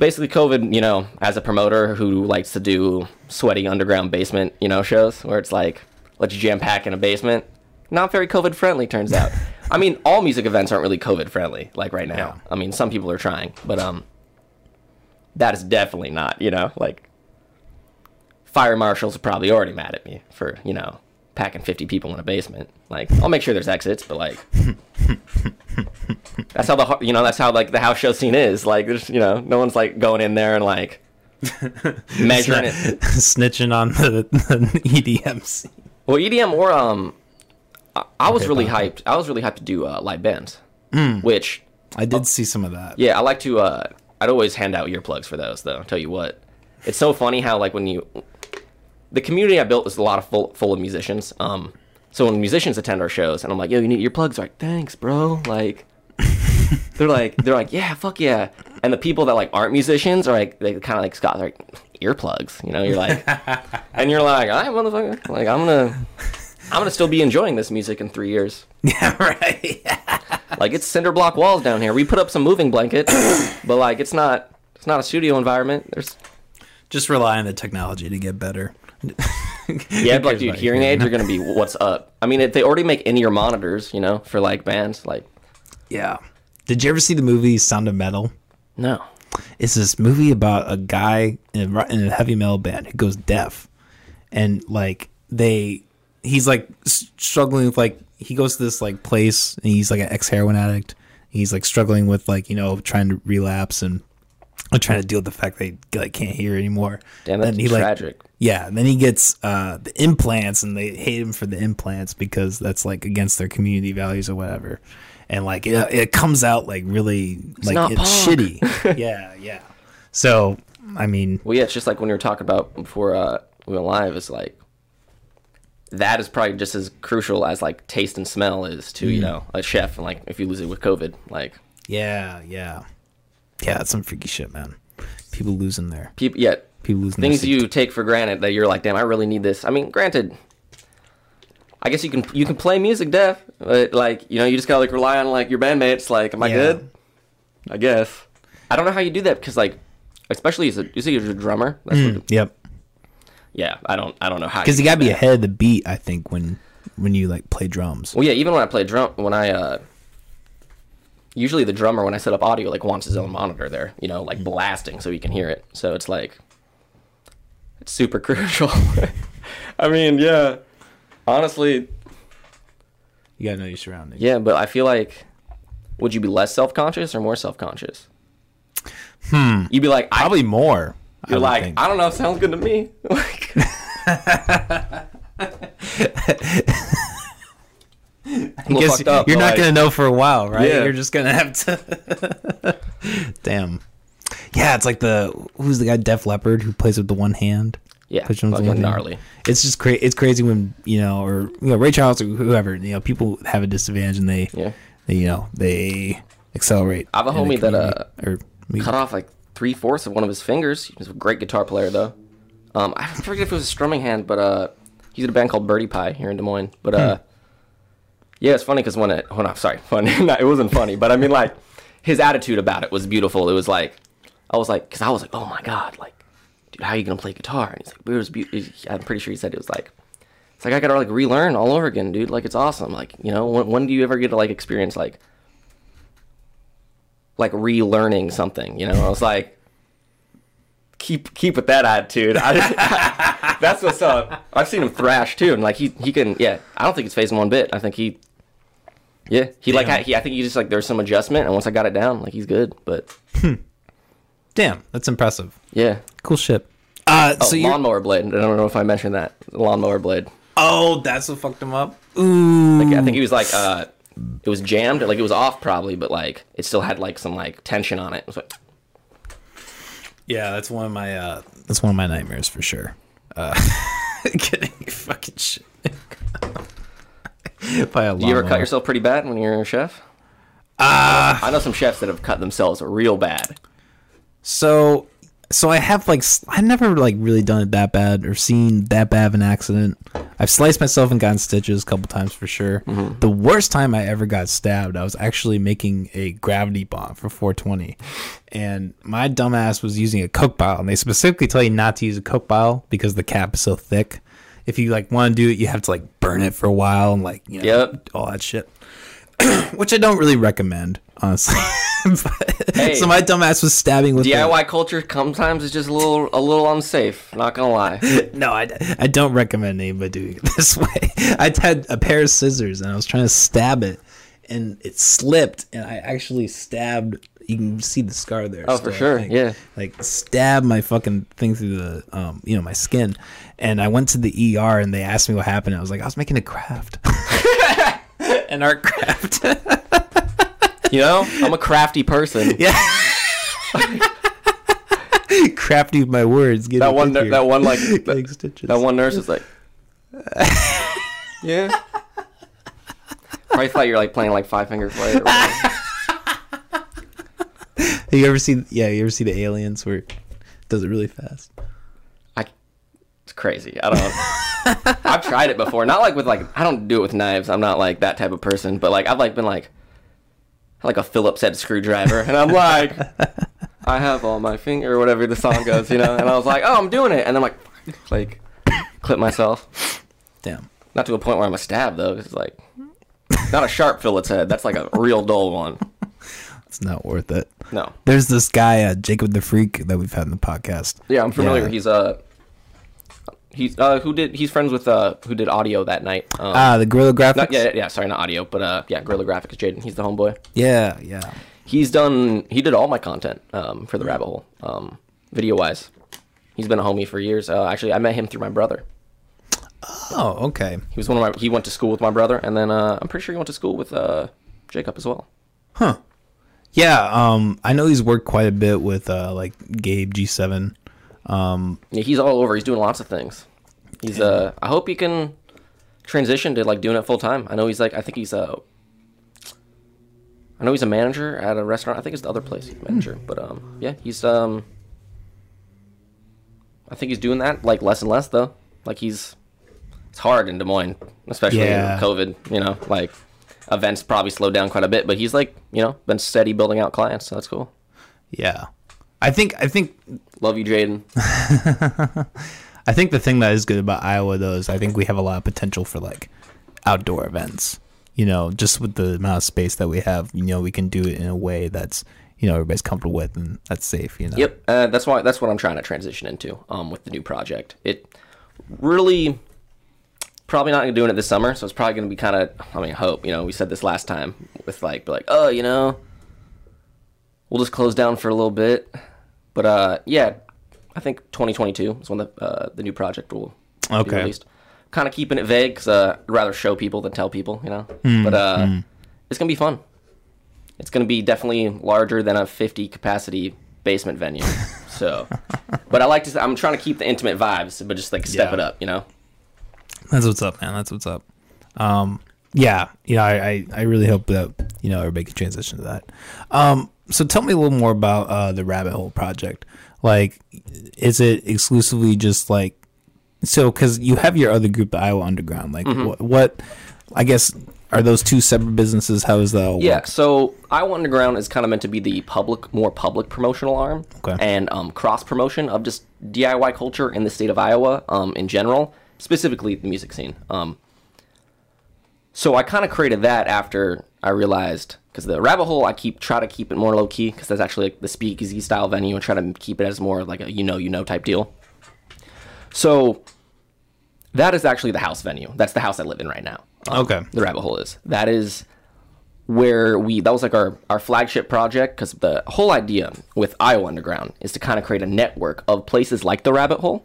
basically COVID, you know, as a promoter who likes to do sweaty underground basement, you know, shows where it's like let you jam pack in a basement, not very COVID friendly turns out. I mean, all music events aren't really COVID friendly like right now. Yeah. I mean, some people are trying, but um that is definitely not, you know, like fire marshals are probably already mad at me for, you know, packing 50 people in a basement. Like, I'll make sure there's exits, but like that's how the you know that's how like the house show scene is like there's you know no one's like going in there and like measuring it Snitching on the, the EDM scene. well edm or um i, I was Okay, really hyped i was really hyped to do uh, live bands Hmm. which I did see some of that. yeah i like to uh i'd always hand out earplugs for those though I'll tell you what it's so funny how like when you the community i built is a lot of full, full of musicians. Um so when musicians attend our shows and i'm like yo you need earplugs? They're like thanks bro. Like they're like they're like yeah fuck yeah. And the people that like aren't musicians are like they kind of like scott like earplugs you know? You're like and you're like i motherfucker. Like i'm gonna i'm gonna still be enjoying this music in three years. Yeah, right. like it's cinder block walls down here. We put up some moving blanket but like it's not it's not a studio environment. There's Just rely on the technology to get better. Yeah but like dude hearing aids are gonna be what's up i mean they already make in-ear monitors you know for like bands like Yeah. Did you ever see the movie Sound of Metal? no It's this movie about a guy in a, in a heavy metal band who goes deaf, and like they, he's like struggling with like he goes to this like place and he's like an ex heroin addict. He's like struggling with like you know trying to relapse and like, trying to deal with the fact they like can't hear anymore. damn that's he like tragic yeah, and then he gets uh, the implants, and they hate him for the implants because that's like against their community values or whatever. And like it, it comes out like really like it's punk. shitty. yeah, yeah. So I mean, Well, yeah, it's just like when we were talking about before uh, we went live. It's like that is probably just as crucial as like taste and smell is to Mm. you know a chef. And like if you lose it with COVID, like yeah, yeah, yeah. That's some freaky shit, man. People losing their people, yeah, people losing things you take for granted that you're like, damn, I really need this. I mean, granted, I guess you can you can play music deaf, but like you know you just gotta like rely on like your bandmates. Like, am I Yeah. good? I guess. I don't know how you do that because like, especially as a you see you're a drummer. That's what, Yep. yeah, I don't I don't know how Because you do gotta be ahead of the beat. I think when when you like play drums. Well, yeah, even when I play drum, when I uh, usually the drummer when I set up audio like wants his own monitor there, you know, like blasting so he can hear it. So it's like it's super crucial. I mean, yeah, honestly, You gotta know your surroundings. yeah, but I feel like would you be less self conscious or more self conscious? Hmm. You'd be like, I, Probably more. You're would like, think. I don't know, sounds good to me. Like, I guess up, you're not like- gonna know for a while, right? Yeah. You're just gonna have to. Damn. Yeah, it's like the who's the guy Def Leppard who plays with the one hand. yeah, Push on with fucking one hand. gnarly. It's just crazy. It's crazy when you know, or you know, Ray Charles or whoever. You know, people have a disadvantage and they, Yeah. they you know, they accelerate. I have a homie that, uh, or Cut off like three fourths of one of his fingers. He was a great guitar player though. Um, I forget if it was a strumming hand, but uh, he's in a band called Birdie Pie here in Des Moines. But uh, Hmm. Yeah, it's funny because when it, when I, sorry, funny, it wasn't funny, but I mean like his attitude about it was beautiful. It was like, I was like, because I was like, oh my god, like, dude, how are you gonna play guitar? And he's like, it was beautiful. I'm pretty sure he said it was like, it's like I gotta like relearn all over again, dude. Like it's awesome. Like you know, when, when do you ever get to like experience like like relearning something? You know, I was like, keep keep with that attitude. I, that's what's up. I've seen him thrash too, and like he he can yeah. I don't think it's phasing one bit. I think he. Yeah, he like Damn. had, he. I think he just like there's some adjustment, and once I got it down, like he's good. But Damn, that's impressive. yeah, Cool shit. Uh, oh, so lawnmower blade. I don't know if I mentioned that lawnmower blade. oh, that's what fucked him up. Ooh, Like I think he was like uh, it was jammed, like it was off probably, but like it still had like some like tension on it. It like, yeah, that's one of my uh, that's one of my nightmares for sure. Uh, getting fucking shit. By a do you ever cut yourself pretty bad when you're a chef? Uh, I know some chefs that have cut themselves real bad. So, so I have like I never like really done it that bad or seen that bad of an accident. I've sliced myself and gotten stitches a couple times for sure. The worst time I ever got stabbed, I was actually making a gravity bomb for 420, and my dumbass was using a coke bottle, and they specifically tell you not to use a coke bottle because the cap is so thick. If you like want to do it, you have to like burn it for a while and like you know Yep. all that shit which I don't really recommend, honestly. But- Hey. so my dumbass was stabbing with DIY culture sometimes is just a little a little unsafe. Not gonna lie. No, I, I don't recommend anybody doing it this way. I had a pair of scissors and I was trying to stab it, and it slipped, and I actually stabbed. You can see the scar there. Oh, for sure, like- yeah. Like stab my fucking thing through the um, you know, my skin, and I went to the ER and they asked me what happened. I was like, I was making a craft, an art craft. You know, I'm a crafty person. Yeah. Crafty with my words. Get That one, that one, like that, stitches. that one nurse is like, yeah. Probably thought you were like playing like Five Finger Fight. Or whatever. You ever see? Yeah, you ever see the aliens where it does it really fast? I, it's crazy. I don't. I've tried it before. Not like with like I don't do it with knives. I'm not like that type of person. But like I've like been like, like a Phillips head screwdriver, and I'm like, I have all my finger or whatever the song goes, you know. And I was like, oh, I'm doing it, and I'm like, like, clip myself. Damn. Not to a point where I'm a stab though. 'cause It's like not a sharp Phillips head. That's like a real dull one. It's not worth it. No. There's this guy, uh, Jacob the Freak, that we've had in the podcast. Yeah, I'm familiar. Yeah. He's uh he's uh who did he's friends with uh who did audio that night. Um, Ah, the Gorilla Graphics. not, yeah, yeah, sorry, not audio, but uh yeah, Gorilla Graphics Jaden. He's the homeboy. yeah, yeah. He's done he did all my content um for the rabbit hole. Um video wise. He's been a homie for years. Uh, actually I met him through my brother. Oh, okay. He was one of my he went to school with my brother and then uh I'm pretty sure he went to school with uh Jacob as well. Huh. Yeah. Um, I know he's worked quite a bit with uh, like Gabe G7. Um, Yeah, he's all over. He's doing lots of things. He's uh I hope he can transition to like doing it full time. I know he's like I think he's uh I know he's a manager at a restaurant. I think it's the other place he's a manager. But um yeah, he's um I think he's doing that like less and less though. Like he's it's hard in Des Moines, especially Yeah. in COVID, you know, like events probably slowed down quite a bit, but he's like, you know, been steady building out clients, so that's cool. yeah. I think I think Love you, Jaden. I think the thing that is good about Iowa though is I think we have a lot of potential for like outdoor events. You know, just with the amount of space that we have, you know, we can do it in a way that's you know everybody's comfortable with and that's safe. You know. Yep, uh, that's why that's what I'm trying to transition into um, with the new project. It really probably not gonna doing it this summer, so it's probably gonna be kind of. I mean, hope you know we said this last time with like, be like, oh, you know, we'll just close down for a little bit. But uh, yeah, I think 2022 is when the uh, the new project will be Okay. released. Kind of keeping it vague because uh, I'd rather show people than tell people, you know. Hmm, but uh, it's gonna be fun. It's gonna be definitely larger than a 50 capacity basement venue. so, but I like to. I'm trying to keep the intimate vibes, but just like step Yeah. it up, you know. That's what's up, man. That's what's up. Um, yeah, you know, I, I, I really hope that you know everybody can transition to that. Um, so tell me a little more about uh, the Rabbit Hole project. Like, is it exclusively just like so? Because you have your other group, the Iowa Underground. Like, Mm-hmm. what, what? I guess are those two separate businesses? How is that? All Yeah, work? so Iowa Underground is kind of meant to be the public, more public promotional arm Okay. and um, cross promotion of just DIY culture in the state of Iowa um, in general, specifically the music scene. Um, so I kind of created that after I realized because the rabbit hole I keep try to keep it more low key because that's actually like the speakeasy style venue and try to keep it as more like a you know you know type deal. So that is actually the house venue. That's the house I live in right now Okay. the rabbit hole is. That is where we that was like our our flagship project because the whole idea with Iowa Underground is to kind of create a network of places like the rabbit hole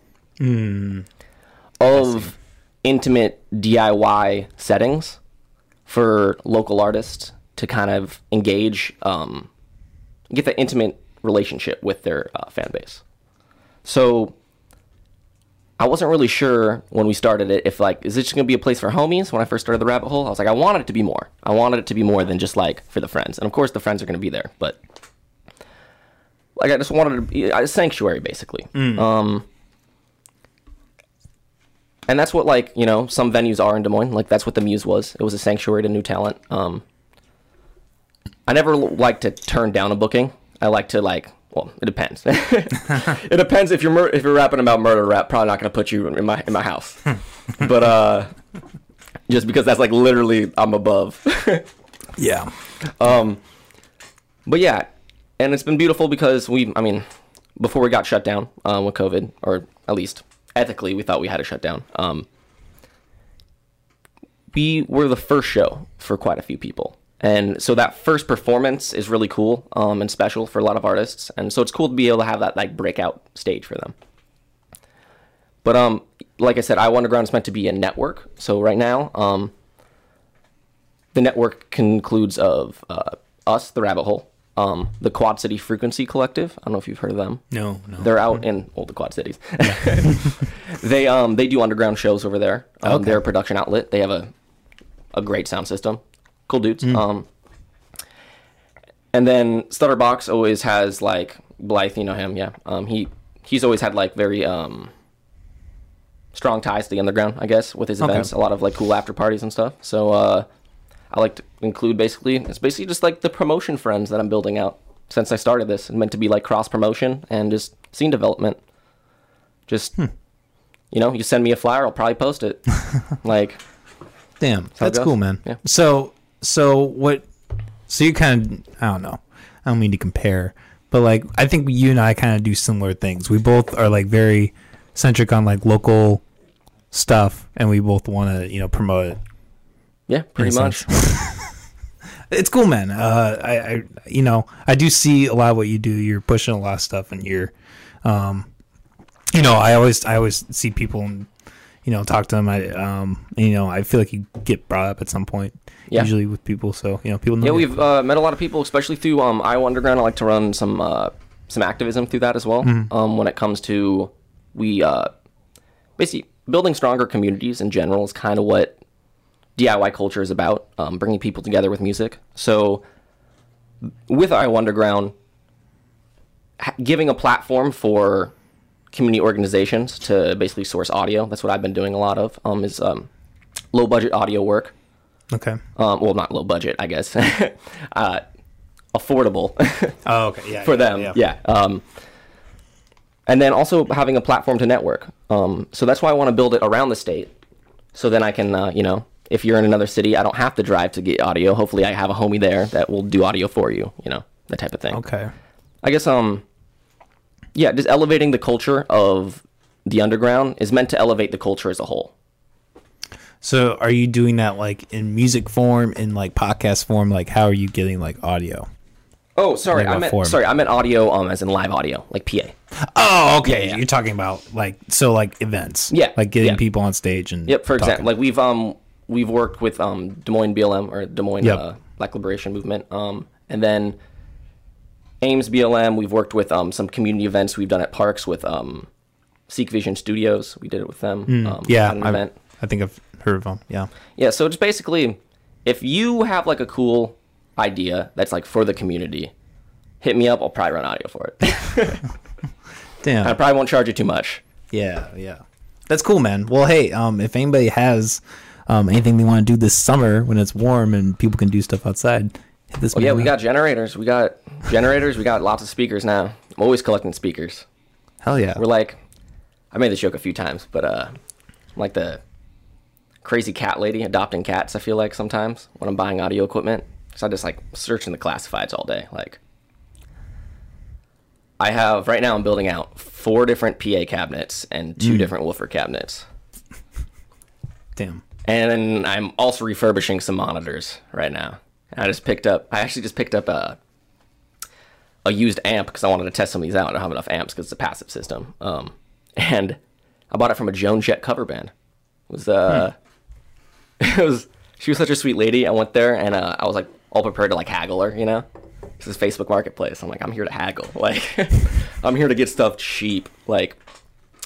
of intimate DIY settings for local artists to kind of engage, um, get that intimate relationship with their uh, fan base. So I wasn't really sure when we started it if like is this just gonna be a place for homies when I first started the rabbit hole. I was like I wanted it to be more. I wanted it to be more than just like for the friends. And of course the friends are gonna be there, but like I just wanted to be a sanctuary basically. Um and that's what like, you know, some venues are in Des Moines. Like that's what the Muse was. It was a sanctuary to new talent. Um I never like to turn down a booking. I like to like well, it depends. it depends if you're mur- if you're rapping about murder rap, probably not gonna put you in my in my house. but uh, just because that's like literally I'm above. Yeah. Um, but yeah, and it's been beautiful because we, I mean, before we got shut down uh, with COVID, or at least ethically, we thought we had to shut down. Um, we were the first show for quite a few people. And so that first performance is really cool um, and special for a lot of artists. And so it's cool to be able to have that like breakout stage for them. But um, like I said, I Underground is meant to be a network. So right now, um, the network concludes of uh, us, the Rabbit Hole, um, the Quad City Frequency Collective. I don't know if you've heard of them. No. No. They're out in well, the Quad Cities. they um they do underground shows over there. Um, Okay. They're a production outlet. They have a a great sound system. Cool dudes. Um, and then Stutterbox always has like Blythe, you know him, yeah. Um, he he's always had like very um strong ties to the underground, I guess, with his Okay. events. A lot of like cool after parties and stuff. So uh, I like to include basically it's basically just like the promotion friends that I'm building out since I started this. It's meant to be like cross promotion and just scene development. Just Hmm. you know, you send me a flyer, I'll probably post it. like Damn, that's cool, man. Yeah. So, so what? So you kind of, I don't know. I don't mean to compare, but like I think you and I kind of do similar things. We both are like very centric on like local stuff, and we both want to, you know, promote it. Yeah, pretty much. It's cool, man. Uh, I, I, you know, I do see a lot of what you do. You're pushing a lot of stuff, and you're, um, you know, I always, I always see people and, you know, talk to them. I, um, you know, I feel like you get brought up at some point, Yeah. usually with people. So you know, people know. Yeah, we've uh, met a lot of people, especially through um, Iowa Underground. I like to run some uh, some activism through that as well. Um, when it comes to we uh, basically building stronger communities in general is kind of what DIY culture is about. Um, bringing people together with music. So with Iowa Underground, ha- giving a platform for community organizations to basically source audio. That's what I've been doing a lot of. Um, is um, low budget audio work Okay. um, well, not low budget, I guess, uh, affordable Oh, okay. Yeah. for them. Yeah. Um, and then also having a platform to network. Um, so that's why I want to build it around the state. So then I can, uh, you know, if you're in another city, I don't have to drive to get audio. Hopefully, I have a homie there that will do audio for you. You know, that type of thing. Okay. I guess um yeah, just elevating the culture of the underground is meant to elevate the culture as a whole. So, are you doing that like in music form, in like podcast form? Like, how are you getting like audio? Oh, sorry, I meant form? sorry, I meant audio, um, as in live audio, like PA. Oh, okay. Yeah, yeah. You're talking about like so like events. Yeah, Like getting yeah. people on stage and Yep. For talking. example, like we've um we've worked with um Des Moines BLM or Des Moines Yep. uh, Black Liberation Movement, um, and then Ames BLM. We've worked with um some community events we've done at parks with um Seek Vision Studios. We did it with them. um, Hmm. yeah, an I, event. I think I've heard of them. Yeah. Yeah, so it's basically if you have like a cool idea that's like for the community, hit me up. I'll probably run audio for it. Damn. I probably won't charge you too much. Yeah, yeah. That's cool, man. Well, hey, um, if anybody has um, anything they want to do this summer when it's warm and people can do stuff outside, hit this. Well, yeah, we got generators. We got generators. We got lots of speakers now. I'm always collecting speakers. hell yeah. We're like, I made this joke a few times, but uh, I'm like the crazy cat lady adopting cats. I feel like sometimes when I'm buying audio equipment, because I just like searching the classifieds all day. Like, I have right now. I'm building out four different PA cabinets and two different woofer cabinets, Damn. And I'm also refurbishing some monitors right now. I just picked up. I actually just picked up a a used amp because I wanted to test some of these out. I don't have enough amps because it's a passive system. Um, and I bought it from a Joan Jett cover band. It was uh, it was she was such a sweet lady. I went there and uh, I was like all prepared to like haggle her, you know. This is Facebook Marketplace. I'm like, I'm here to haggle. Like, I'm here to get stuff cheap. Like,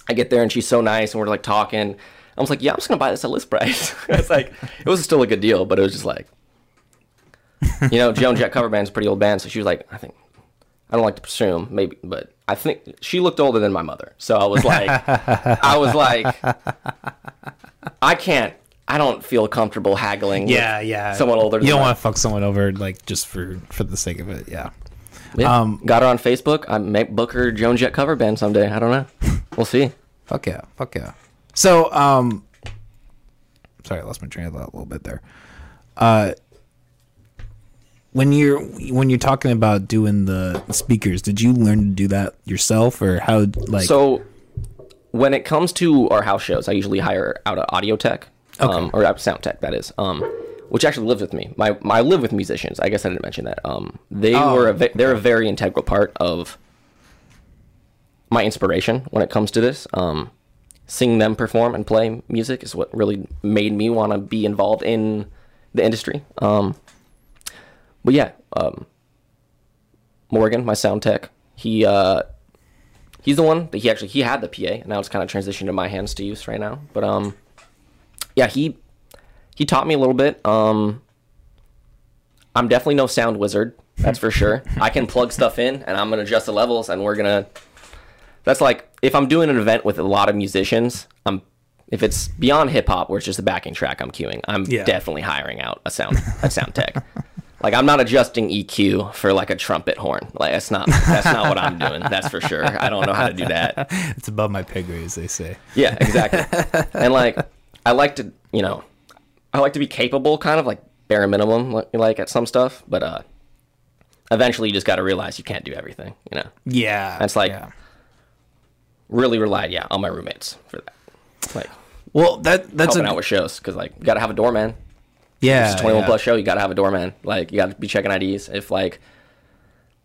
I get there and she's so nice and we're like talking. I was like, yeah, I'm just gonna buy this at list price. it's like it was still a good deal, but it was just like, you know, Joan Jett cover band's a pretty old band, so she was like, I think I don't like to presume, maybe, but I think she looked older than my mother. So I was like, I was like, I can't, I don't feel comfortable haggling. with Yeah, yeah. Someone older. You don't want to fuck someone over like just for for the sake of it. Yeah. Yeah. um, Got her on Facebook. I may book her Joan Jett cover band someday. I don't know. We'll see. Fuck yeah. Fuck yeah. So, um, sorry, I lost my train of thought a little bit there. Uh, when you're when you're talking about doing the speakers, did you learn to do that yourself, or how? Like, So when it comes to our house shows, I usually hire out an audio tech, um, or sound tech, that is, um, which actually lives with me. My, my I live with musicians. I guess I didn't mention that. Um, they Oh, were a ve- they're a very integral part of my inspiration when it comes to this. Um, seeing them perform and play music is what really made me want to be involved in the industry. Um, but yeah, um, Morgan, my sound tech, he uh, he's the one that he actually he had the PA, and now it's kind of transitioned to my hands to use right now. But um, yeah, he he taught me a little bit. Um, I'm definitely no sound wizard, that's for sure. I can plug stuff in, and I'm gonna adjust the levels, and we're gonna. That's like if I'm doing an event with a lot of musicians, I'm if it's beyond hip hop where it's just a backing track I'm queuing, I'm Yeah. definitely hiring out a sound a sound tech. Like I'm not adjusting EQ for like a trumpet horn. Like that's not that's not what I'm doing. That's for sure. I don't know how to do that. it's above my pay grade, as they say. Yeah, exactly. and like I like to, you know, I like to be capable, kind of like bare minimum, like, at some stuff. But uh, eventually, you just got to realize you can't do everything. You know, Yeah, That's like- yeah. Really relied, yeah, on my roommates for that. Like well, that that's helping a, out with shows because like you got to have a doorman. yeah, It's a 21 yeah. plus show. You got to have a doorman. Like you got to be checking IDs. If like,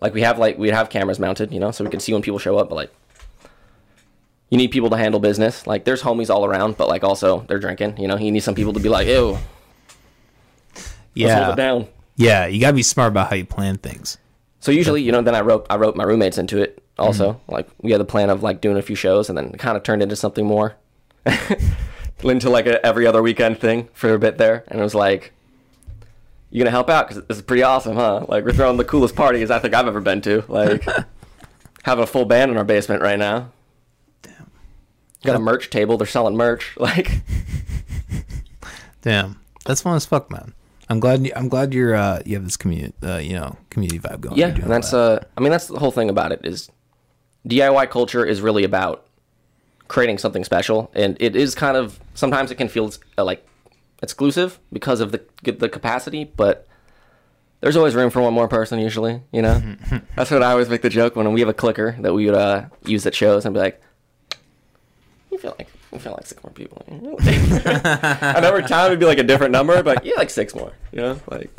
like we have like we have cameras mounted, you know, so we can see when people show up. But like, you need people to handle business. Like there's homies all around, but like also they're drinking. You know, you need some people to be like, ew, yeah, down. yeah. You gotta be smart about how you plan things. So usually, you know, then I wrote I wrote my roommates into it also. Mm-hmm. Like we had the plan of like doing a few shows, and then kind of turned into something more, into like a every other weekend thing for a bit there. And it was like, you gonna help out because this is pretty awesome, huh? Like we're throwing the coolest parties I think I've ever been to. Like having a full band in our basement right now. Damn. Got a merch table. They're selling merch. Like Damn, that's fun as fuck, man. I'm glad. You, I'm glad you're. Uh, you have this community. Uh, you know, community vibe going. yeah, and that's that. uh, I mean that's the whole thing about it is DIY culture is really about creating something special, and it is kind of sometimes it can feel uh, like exclusive because of the the capacity, but there's always room for one more person usually. You know, that's what I always make the joke when we have a clicker that we would uh, use at shows and be like, you feel like. You feel like six more people. and every time it'd be like a different number, but yeah, like six more. You know, like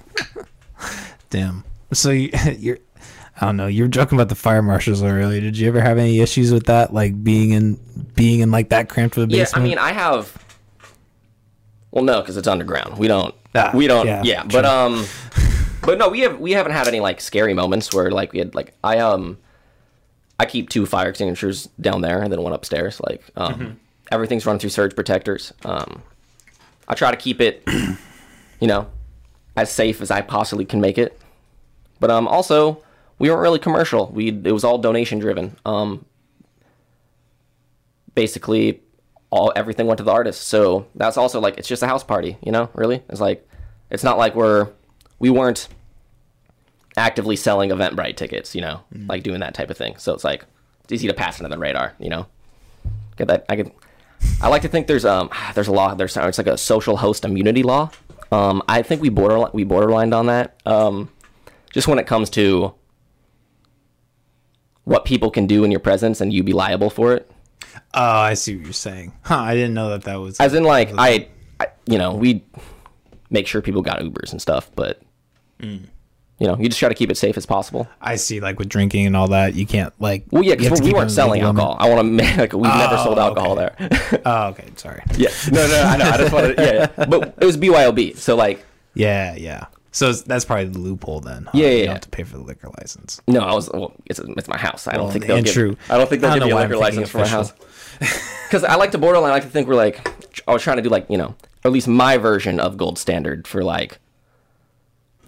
Damn. So you, you're. I don't know. You were joking about the fire marshals earlier. Did you ever have any issues with that, like being in being in like that cramped of a Yeah, basement? I mean, I have. Well, no, because it's underground. We don't. Ah, we don't. yeah, Yeah, but um, but no, we have we haven't had any like scary moments where like we had like I um, I keep two fire extinguishers down there and then one upstairs. Like um, Mm-hmm. everything's run through surge protectors. Um, I try to keep it, you know, as safe as I possibly can make it. But um, also we weren't really commercial. We it was all donation driven. Um, basically all everything went to the artist. So that's also like it's just a house party, you know, really? It's like it's not like we're we weren't actively selling Eventbrite tickets, you know, like doing that type of thing. So it's like it's easy to pass under the radar, you know. Get that I could I like to think there's um there's a law there's it's like a social host immunity law. Um I think we border we borderlined on that. Um just when it comes to what people can do in your presence and you be liable for it. oh, I see what you're saying. Huh? I didn't know that that was. as in like I, I you know we make sure people got ubers and stuff but Mm. you know you just try to keep it safe as possible I see, like with drinking and all that, you can't like. well yeah because we weren't selling alcohol i want to make like we've never Oh, sold alcohol okay. there Oh, okay. Sorry. yeah no no i know i just wanted yeah, yeah but it was byob so like Yeah, yeah. So that's probably the loophole then. huh? Yeah, yeah, You yeah. have to pay for the liquor license. no i was well it's, it's my house i don't Well, think they'll and give true. i don't think they'll I don't me a why liquor thinking license for my house official. because i like to borderline i like to think we're like i was trying to do like you know or at least my version of gold standard for like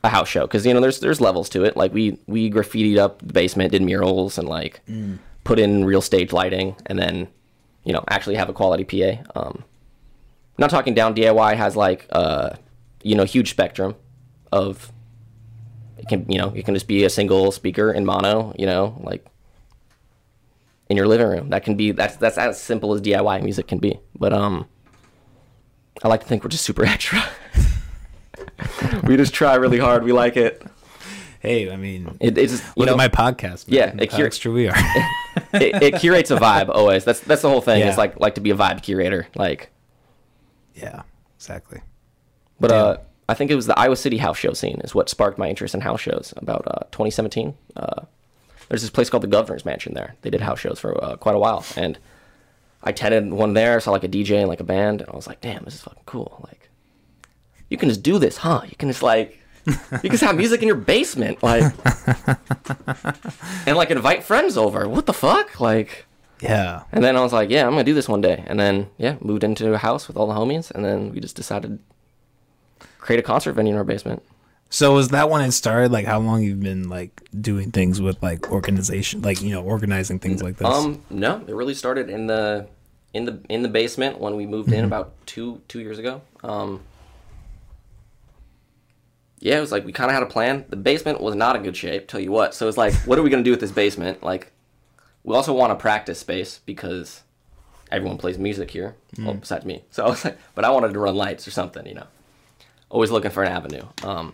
a house show because you know there's there's levels to it. Like we we graffitied up the basement, did murals, and like put in real stage lighting, and then you know actually have a quality PA. Um, not talking down. DIY has like uh you know huge spectrum of it can you know it can just be a single speaker in mono. You know like in your living room. That can be that's that's as simple as DIY music can be. But um, I like to think we're just super extra. we just try really hard. We like it. Hey, I mean, It it's just, you look know at my podcast. Yeah, man, it how cur- extra we are. it, it curates a vibe always. That's that's the whole thing. Yeah. It's like like to be a vibe curator. Like, yeah, exactly. but uh, I think it was the Iowa City house show scene is what sparked my interest in house shows about uh 2017. Uh, there's this place called the Governor's Mansion there. They did house shows for uh, quite a while, and I attended one there. Saw like a DJ and like a band, and I was like, damn, this is fucking cool. Like, you can just do this, huh? You can just like. You can just have music in your basement, like, and like invite friends over. What the fuck? Like, Yeah. And then I was like, yeah, I'm gonna do this one day. And then yeah, moved into a house with all the homies, and then we just decided create a concert venue in our basement. So was that when it started? Like, how long you've been like doing things with like organization, like you know, organizing things like this? Um, no, it really started in the in the in the basement when we moved in about two two years ago. Um, yeah, it was like we kind of had a plan. The basement was not in good shape, tell you what. So it's like, what are we gonna do with this basement? Like, we also want a practice space because everyone plays music here, well, besides me. So I was like, but I wanted to run lights or something, you know. Always looking for an avenue. Um,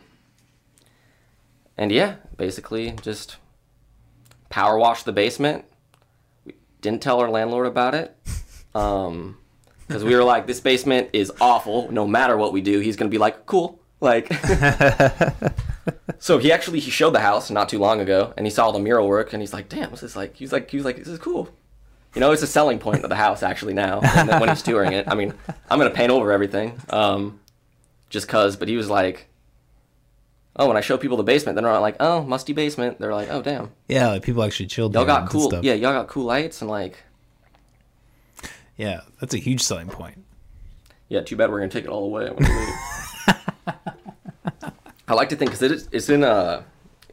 and yeah, basically just power wash the basement. We didn't tell our landlord about it. Um, because we were like, this basement is awful. No matter what we do, he's gonna be like, cool. Like, so he actually he showed the house not too long ago, and he saw the mural work, and he's like, damn, this is like, he's like, he was like, this is cool. You know, it's a selling point of the house actually now. And when he's touring it, I mean, I'm gonna paint over everything, um, just cause. But he was like, oh, when I show people the basement, they're not like, oh, musty basement. They're like, oh, damn, yeah, like people actually chilled. y'all got cool, yeah, y'all got cool lights, and like, yeah, that's a huge selling point. Yeah, too bad we're gonna take it all away when we leave. I like to think because it is it's in uh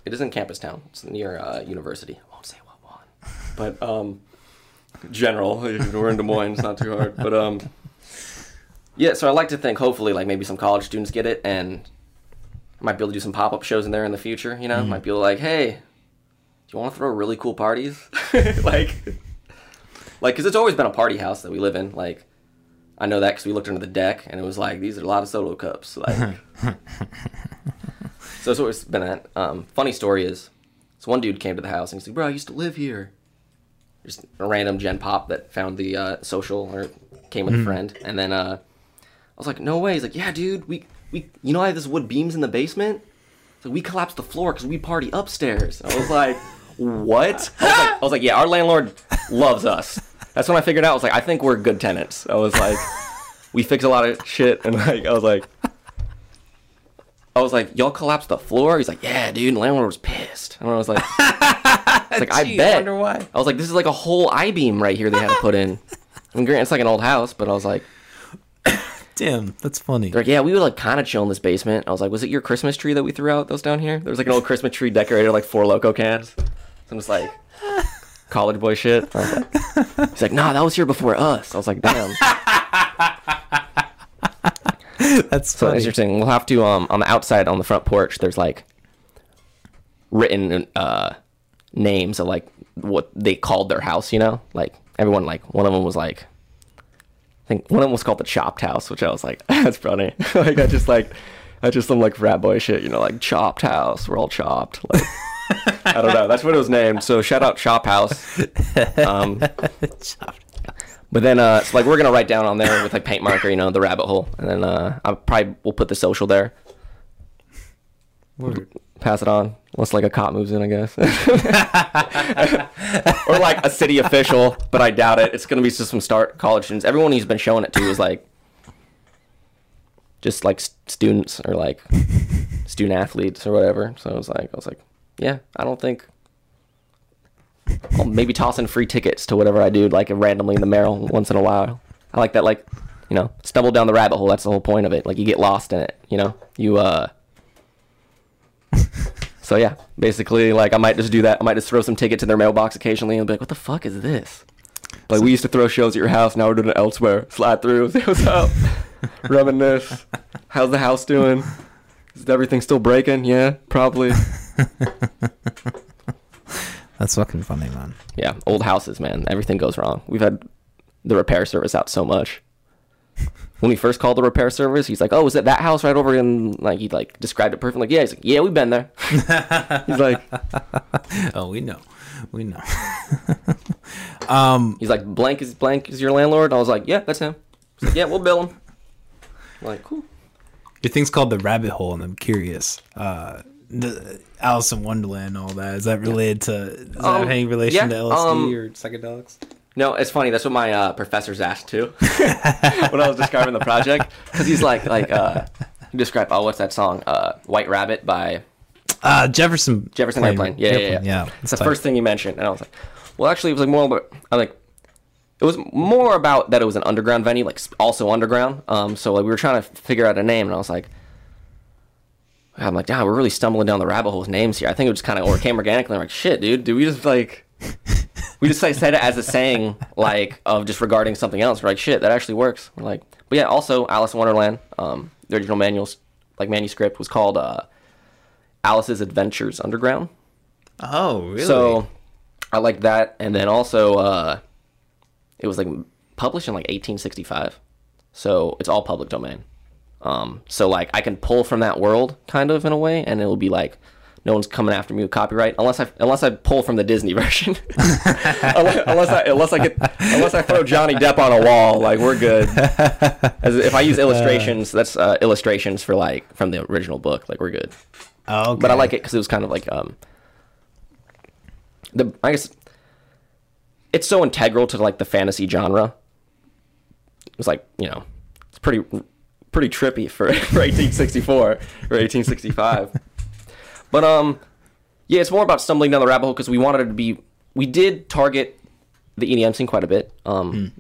it is in campus town. It's near uh, university. I won't say what one, but um, general. We're in Des Moines. It's not too hard, but um, yeah. So I like to think hopefully like maybe some college students get it and I might be able to do some pop up shows in there in the future. You know, might be able to like, hey, do you want to throw really cool parties? like, like because it's always been a party house that we live in. Like. I know that because we looked under the deck and it was like these are a lot of solo cups. Like, so it's always been that. Um, funny story is, so one dude came to the house and he's like, "Bro, I used to live here." Just a random Gen Pop that found the uh, social or came with a friend, and then uh, was like, "No way!" He's like, "Yeah, dude, we we you know I have this wood beams in the basement." So we collapsed the floor because we party upstairs. I was like, what? I was like, I was like, yeah, our landlord loves us. That's when I figured out. I was like, I think we're good tenants. I was like, we fix a lot of shit, and like, I was like, I was like, y'all collapsed the floor. He's like, yeah, dude. And landlord was pissed, and I was like, I was like, I Gee, I bet. wonder why. I was like, this is like a whole I beam right here they had to put in. I mean, granted, it's like an old house, but I was like, Damn, that's funny. they're like, yeah, we would like kind of chill in this basement. I was like, was it your Christmas tree that we threw out that was down here? There was like an old Christmas tree decorated like Four Loko cans. So I'm just like, college boy shit. Like, he's like, nah, that was here before us. I was like, damn. That's So funny. interesting. We'll have to um on the outside on the front porch. There's like written uh names of like what they called their house. You know, like everyone like one of them was like. I think one of them was called the Chopped House, which I was like, that's funny. like I just like, I just some like frat boy shit, you know, like Chopped House. We're all chopped. Like, I don't know. That's what it was named. So shout out Chop House. Um, but then, uh, so like we're gonna write down on there with like paint marker, you know, the rabbit hole, and then uh, I probably will put the social there. Word. Pass it on. Unless like a cop moves in, I guess. or like a city official, but I doubt it. It's gonna be just some start college students. Everyone he's been showing it to is like just like students or like student athletes or whatever. So I was like, I was like, yeah, I don't think. I'll maybe toss in free tickets to whatever I do, like randomly in the mail once in a while. I like that, like, you know, stumble down the rabbit hole. That's the whole point of it. Like, you get lost in it, you know? You, uh, so yeah, basically, like I might just do that. I might just throw some tickets in their mailbox occasionally and be like, "What the fuck is this?" Like we used to throw shows at your house. Now we're doing it elsewhere. Slide through, say what's up, reminisce. How's the house doing? Is everything still breaking? Yeah, probably. That's fucking funny, man. Yeah, old houses, man. Everything goes wrong. We've had the repair service out so much. When we first called the repair service, he's like, "Oh, is it that house right over in?" Like he like described it perfectly. Like, yeah, he's like, "Yeah, we've been there." he's like, Oh, we know. We know. um, He's like, blank is blank is your landlord. I was like, yeah, that's him. Like, yeah, we'll bill him. I'm like, cool. Your thing's called the rabbit hole, and I'm curious. Uh, the Alice in Wonderland, all that. Is that related to? Is that Um, have any relation yeah, to LSD um, or psychedelics? No, it's funny. That's what my uh, professors asked too when I was describing the project. Because he's like, like, uh, he described, oh, what's that song? Uh, White Rabbit by Uh, Jefferson. Jefferson Plane- Airplane. Yeah, yeah, Airplane, yeah. yeah. It's the first thing you mentioned, and I was like, well, actually, it was like more about. I'm like, it was more about that it was an underground venue, like also underground. Um, so like we were trying to figure out a name, and I was like, I'm like, damn, we're really stumbling down the rabbit hole with names here. I think it just kind of or came organically. I'm like, shit, dude, do we just like. We just like said it as a saying, like of just regarding something else. We're like, shit, that actually works. We're like, but yeah, also Alice in Wonderland. Um, the original manuals, like manuscript, was called uh, Alice's Adventures Underground. Oh, really? So I like that, and then also uh, it was like published in like 1865, so it's all public domain. Um, so like I can pull from that world kind of in a way, and it'll be like no one's coming after me with copyright unless I unless I pull from the Disney version. unless, unless I unless I get unless I throw Johnny Depp on a wall, like we're good. As if I use illustrations, that's uh, illustrations for like from the original book, like we're good oh, okay. but I like it because it was kind of like um the I guess it's so integral to like the fantasy genre. It was like you know it's pretty pretty trippy for for 1864 or 1865. But um yeah, it's more about stumbling down the rabbit hole because we wanted it to be we did target the EDM scene quite a bit. Um,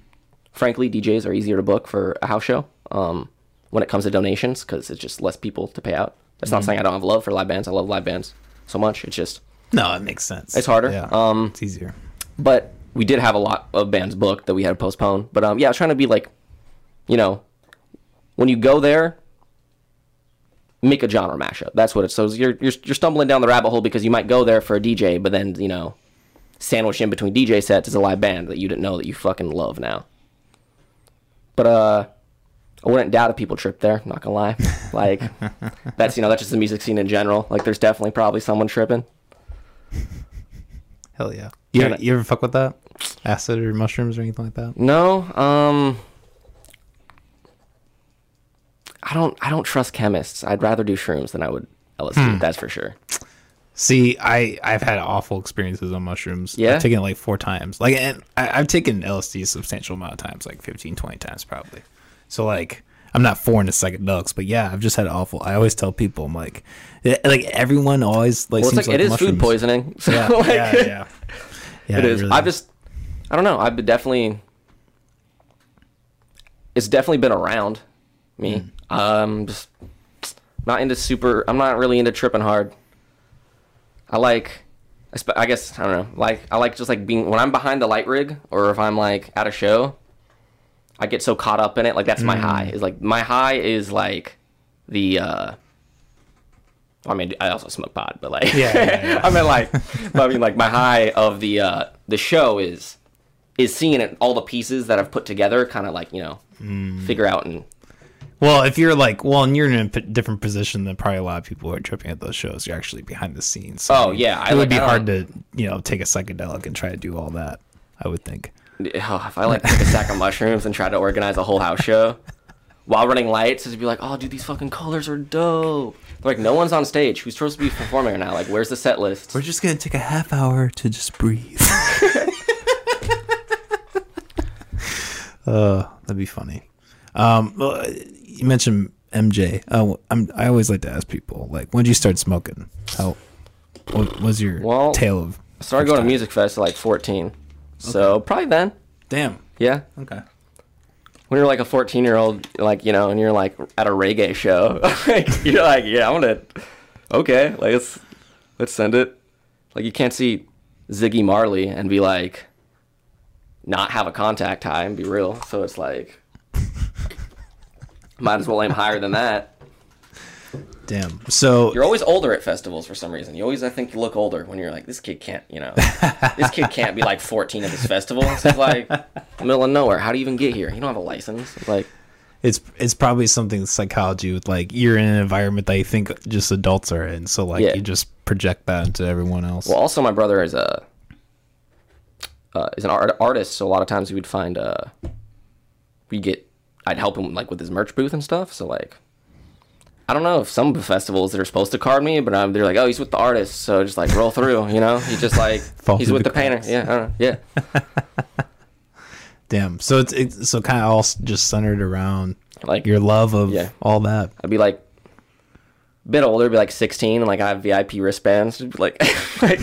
Frankly, DJs are easier to book for a house show um, when it comes to donations because it's just less people to pay out. That's not saying I don't have love for live bands. I love live bands so much. It's just No, it makes sense. It's harder. Yeah. Um, it's easier. but we did have a lot of bands booked that we had to postpone. But um, yeah, I was trying to be like, you know, when you go there, make a genre mashup. That's what it's. So you're you're you're stumbling down the rabbit hole because you might go there for a DJ, but then you know, sandwiched in between DJ sets is a live band that you didn't know that you fucking love now. But uh, I wouldn't doubt if people trip there. Not gonna lie, like that's you know that's just the music scene in general. Like there's definitely probably someone tripping. Hell yeah. You, ever, you ever fuck with that? Acid or mushrooms or anything like that? No, um I don't I don't trust chemists. I'd rather do shrooms than I would LSD. That's for sure. See, I I've had awful experiences on mushrooms. Yeah? I've taken it like four times. Like, and I, I've taken LSD a substantial amount of times, like 15, 20 times probably. So like, I'm not foreign to psychedelics, but yeah, I've just had awful. I always tell people, I'm like, eh, like everyone always like Well, it's seems like, it is food mushrooms. poisoning. So Yeah, like, yeah, yeah. Yeah, it is. really I've just, I don't know. I've been definitely, it's definitely been around me. Hmm. Um, just not into super. I'm not really into tripping hard. I like, I, guess I don't know. Like I like just like being when I'm behind the light rig or if I'm like at a show. I get so caught up in it. Like that's Hmm. my high. Is like my high is like the. uh I mean, I also smoke pot, but like, Yeah, yeah, yeah. I mean, like, but I mean, like, my high of the uh, the show is is seeing it, all the pieces that I've put together, kind of like you know, Hmm. figure out and Well, if you're like, well, and you're in a p- different position than probably a lot of people who are tripping at those shows. You're actually behind the scenes. So, Oh, I mean, yeah, I it would like- be I hard to, you know, take a psychedelic and try to do all that. I would think. oh, if I like took a sack of mushrooms and tried to organize a whole house show while running lights, it'd be like, oh, dude, these fucking colors are dope. They're like, no one's on stage. Who's supposed to be performing right now? Like, where's the set list? We're just gonna take a half hour to just breathe. uh, that'd be funny. Um, well, you mentioned MJ. Uh, I'm, I always like to ask people, like, when did you start smoking? How? What was your Well, tale of? I started going to music fest at like 14, so probably then. Damn. Yeah, Okay. when you're like a 14 year old, like you know, and you're like at a reggae show, like you're like, yeah, I'm gonna, okay, like let's let's send it. Like you can't see Ziggy Marley and be like, not have a contact high and be real. So it's like, might as well aim higher than that. Damn. So You're always older at festivals for some reason. You always, I think, you look older when you're like, this kid can't, you know, this kid can't be like 14 at this festival. It's like middle of nowhere. How do you even get here? You don't have a license. It's like. it's it's probably something psychology with like you're in an environment that you think just adults are in, so like Yeah. you just project that into everyone else. Well, also my brother is a uh, is an art- artist, so a lot of times we would find uh, we get I'd help him like with his merch booth and stuff. So like, I don't know if some festivals that are supposed to card me, but um, they're like, oh, he's with the artist, so just like roll through, you know. He just like he's with the the, painter, yeah, I don't know. yeah. Damn. So it's, it's so kind of all just centered around Like your love of Yeah. all that. I'd be like a bit older, be like 16, and like I have VIP wristbands, like, like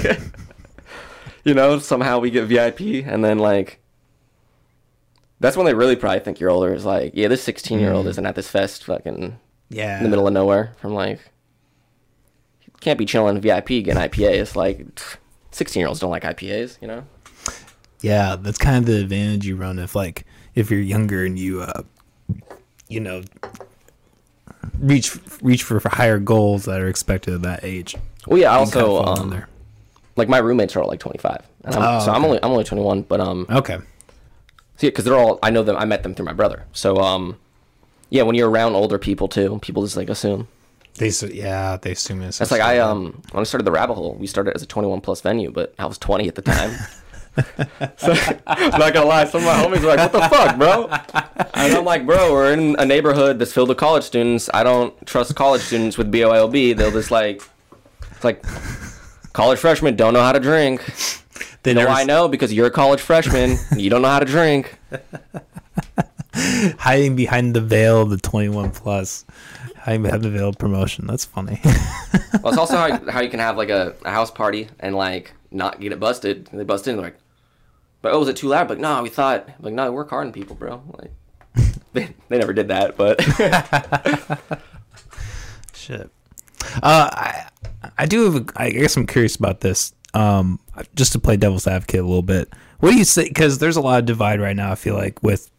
you know, somehow we get VIP, and then like that's when they really probably think you're older. Is like, yeah, this 16 year old isn't at this fest, fucking Yeah. in the middle of nowhere. From like, can't be chilling VIP getting IPAs. Like, 16 year olds don't like IPAs, you know. Yeah, that's kind of the advantage you run if like if you're younger and you uh you know reach reach for, for higher goals that are expected at that age. Well, yeah. I You can kinda also, fall in um, there. like my roommates are all like 25, and I'm, Oh, so I'm only I'm only 21, but um. Okay. See, because they're all I know them. I met them through my brother. So um, yeah, when you're around older people too, people just like assume. They yeah, they assume it's That's like I um when I started the Rabbit Hole, we started as a 21 plus venue, but I was 20 at the time. so, I'm not gonna lie, some of my homies were like, "What the fuck, bro?" And I'm like, "Bro, we're in a neighborhood that's filled with college students. I don't trust college students with BYOB. They'll just like, it's like." College freshmen don't know how to drink. they never why know? Because you're a college freshman. You don't know how to drink. hiding behind the veil of the 21 plus hiding behind the veil of promotion. That's funny. Well, it's also how, how you can have like a, a house party and like not get it busted. And they bust in, they're like, "But oh, was it too loud?" Like, no, we thought. Like, no, work hard on people, bro. Like, they, they never did that, but Shit. Uh, I I do have. A, I guess I'm curious about this. Um, just to play devil's advocate a little bit. What do you say? Because there's a lot of divide right now. I feel like with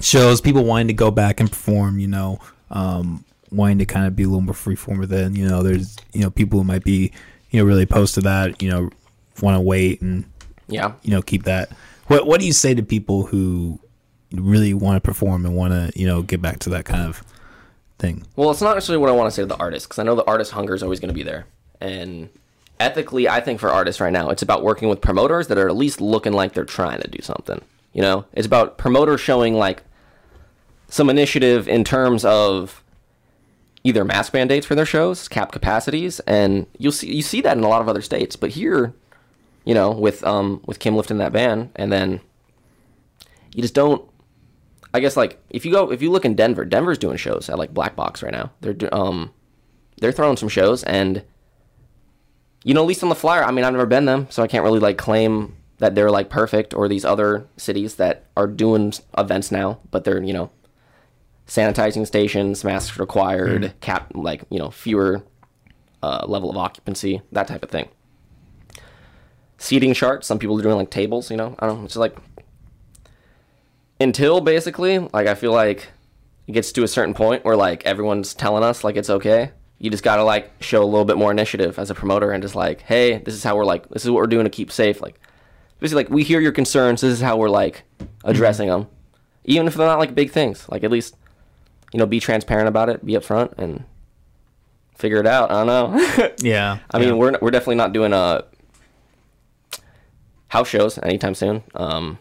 shows, people wanting to go back and perform. You know, um, wanting to kind of be a little more freeform with it. You know, there's you know people who might be you know really opposed to that. You know, want to wait and yeah. you know keep that. What What do you say to people who really want to perform and want to you know get back to that kind of thing? Well, it's not necessarily what I want to say to the artist because I know the artist hunger is always going to be there. And ethically, I think for artists right now, it's about working with promoters that are at least looking like they're trying to do something. You know, it's about promoters showing like some initiative in terms of either mask mandates for their shows, cap capacities, and you'll see you see that in a lot of other states. But here, you know, with um with Kim lifting that ban, and then you just don't. I guess like if you go if you look in Denver, Denver's doing shows at like Black Box right now. They're um they're throwing some shows and you know at least on the flyer. I mean I've never been them, so I can't really like claim that they're like perfect or these other cities that are doing events now, but they're you know sanitizing stations, masks required, cap like you know fewer uh, level of occupancy, that type of thing. Seating charts. Some people are doing like tables. You know, I don't know. It's just like until basically like I feel like it gets to a certain point where like everyone's telling us like it's okay. You just gotta like show a little bit more initiative as a promoter and just like, hey, this is how we're like, this is what we're doing to keep safe. Like, basically, like we hear your concerns. This is how we're like addressing them, even if they're not like big things. Like at least, you know, be transparent about it, be upfront, and figure it out. I don't know. Yeah. I mean, we're we're definitely not doing a house shows anytime soon. Um,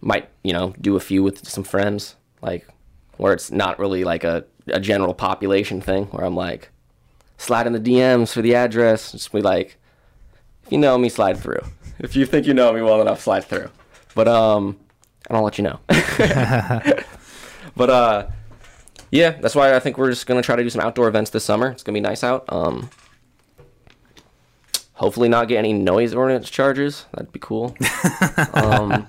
might you know do a few with some friends, like where it's not really like a a general population thing. Where I'm like, slide in the DMs for the address. Just be like, if you know me, slide through. If you think you know me well enough, slide through. But um, and I'll let you know. but uh, yeah, that's why I think we're just gonna try to do some outdoor events this summer. It's gonna be nice out. Um, hopefully not get any noise ordinance charges. That'd be cool. um,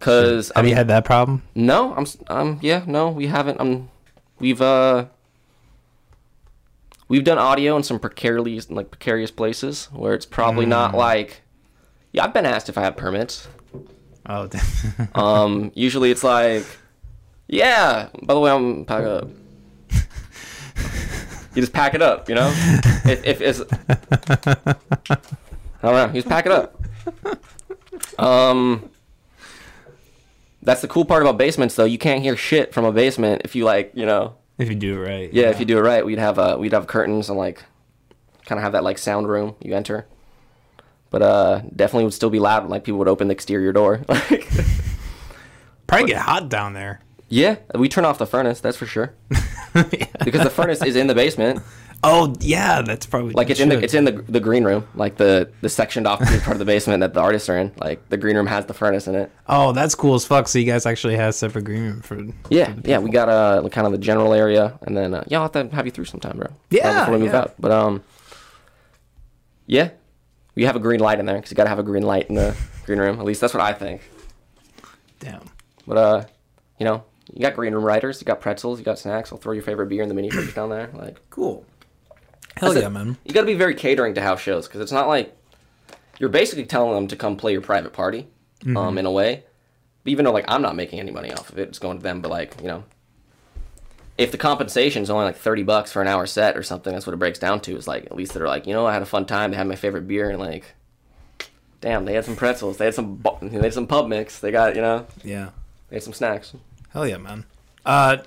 cause I Have mean, you had that problem? no, I'm um yeah, no, we haven't. Um, we've uh we've done audio in some precarious like precarious places where it's probably not like yeah, I've been asked if I have permits. Oh, Um, usually it's like, yeah. By the way, I'm pack up. you just pack it up, you know. if, if it's, I don't know, you just pack it up. Um, that's the cool part about basements, though. You can't hear shit from a basement if you like, you know. if you do it right. Yeah, if you do it right, we'd have uh, we'd have curtains and like, kind of have that like sound room you enter. But uh, definitely would still be loud. Like people would open the exterior door. Like. Probably get hot down there. Yeah, we turn off the furnace. That's for sure. because the furnace is in the basement. Oh yeah, that's probably Like it's in the it's in the the green room, like the the sectioned off part of the basement that the artists are in. Like the green room has the furnace in it. Oh, that's cool as fuck. So you guys actually have separate green room for. Yeah, yeah. We got uh kind of the general area, and then uh, yeah, I'll have to have you through sometime, bro. Uh, Yeah, before we move yeah. out. But um, yeah, we have a green light in there because you got to have a green light in the green room. At least that's what I think. Damn. But uh, you know, you got green room riders, you got pretzels, you got snacks. I'll throw your favorite beer in the mini fridge down there. Like, Cool. Hell That's yeah, man. You got to be very catering to house shows because it's not like you're basically telling them to come play your private party, Mm-hmm. um, in a way. Even though like I'm not making any money off of it, it's going to them. But like you know, if the compensation is only like thirty bucks for an hour set or something, that's what it breaks down to. Is like at least they're like, you know, I had a fun time. They had my favorite beer and like, damn, they had some pretzels. They had some they had some pub mix. They got you know, Yeah. they had some snacks. Hell yeah, man. Uh,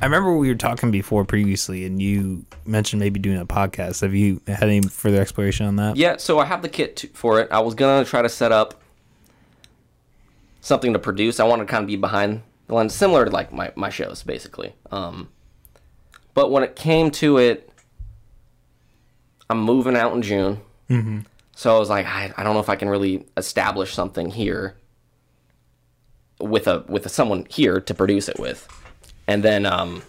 I remember we were talking before previously, and you mentioned maybe doing a podcast. Have you had any further exploration on that? Yeah, so I have the kit to, for it. I was gonna try to set up something to produce. I wanted to kind of be behind the lens, similar to like my, my shows, basically. Um, but when it came to it, I'm moving out in June, mm-hmm. so I was like, I, I don't know if I can really establish something here with a with a, someone here to produce it with, and then um,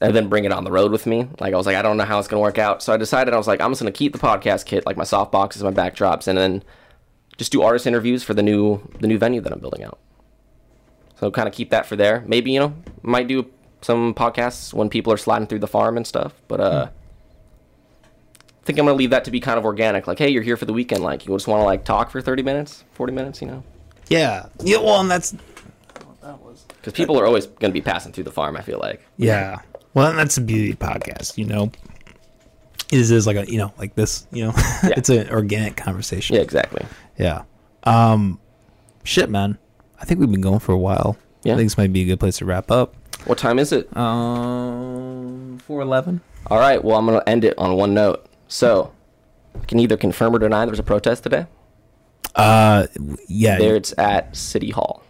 and then bring it on the road with me. Like I was like, I don't know how it's gonna work out. So I decided I was like, I'm just gonna keep the podcast kit, like my soft boxes, my backdrops, and then just do artist interviews for the new the new venue that I'm building out. So kind of keep that for there. Maybe you know might do some podcasts when people are sliding through the farm and stuff. But uh, I think I'm gonna leave that to be kind of organic. Like, hey, you're here for the weekend. Like, you just want to like talk for 30 minutes, 40 minutes, you know? Yeah. Yeah. Well, and that's Because people are always gonna be passing through the farm. I feel like. yeah. Well, that's the beauty of podcast. You know, is, is like a you know like this. You know, it's an organic conversation. Yeah, exactly. Yeah. Um, shit, man. I think we've been going for a while. Yeah. I think this might be a good place to wrap up. What time is it? Um, four eleven. All right. Well, I'm gonna end it on one note. So, I can either confirm or deny there's a protest today. Uh, yeah. There, it's at City Hall.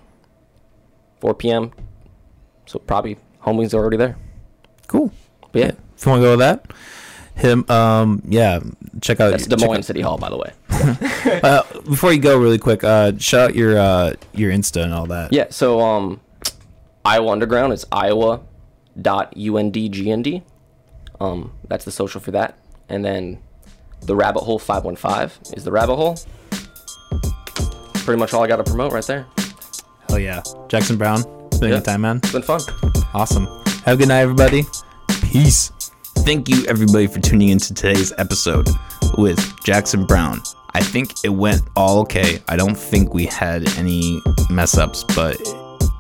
4 p.m. So probably homies are already there. Cool. But yeah, If you want to go with that, him. Um, yeah. Check out. that's Des Moines City Hall, by the way. uh, before you go, really quick, uh, shout out your uh your Insta and all that. Yeah, so um, Iowa Underground is Iowa dot UNDGND. Um, that's the social for that. And then the Rabbit Hole 515 is the Rabbit Hole. Pretty much all I got to promote right there. Hell yeah. Jackson Brown. It's been a Yeah. good time, man. It's been fun. Awesome. Have a good night, everybody. Peace. Thank you, everybody, for tuning into today's episode with Jackson Brown. I think it went all okay. I don't think we had any mess ups, but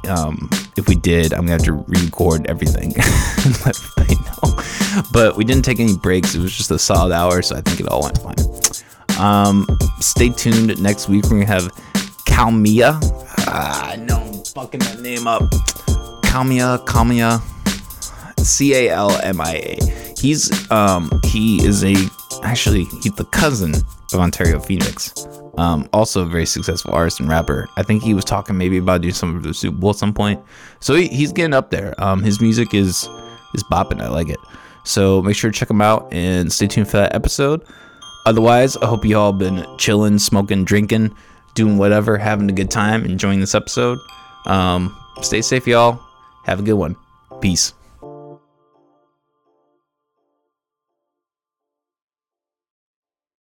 um, if we did, I'm gonna have to re-record everything and let everybody know. But we didn't take any breaks. It was just a solid hour, so I think it all went fine. Um, stay tuned. Next week we're gonna have Calmia. Ah, I know I'm fucking that name up. Calmia, Calmia. C A L M I A. He's um he is a actually he's the cousin of Ontario Phoenix. Um, also a very successful artist and rapper. I think he was talking maybe about doing some of the Super Bowl at some point. So he, he's getting up there. Um, his music is is bopping. I like it. So make sure to check him out and stay tuned for that episode. Otherwise, I hope you all been chilling, smoking, drinking, doing whatever, having a good time, enjoying this episode. Um, stay safe, y'all. Have a good one. Peace.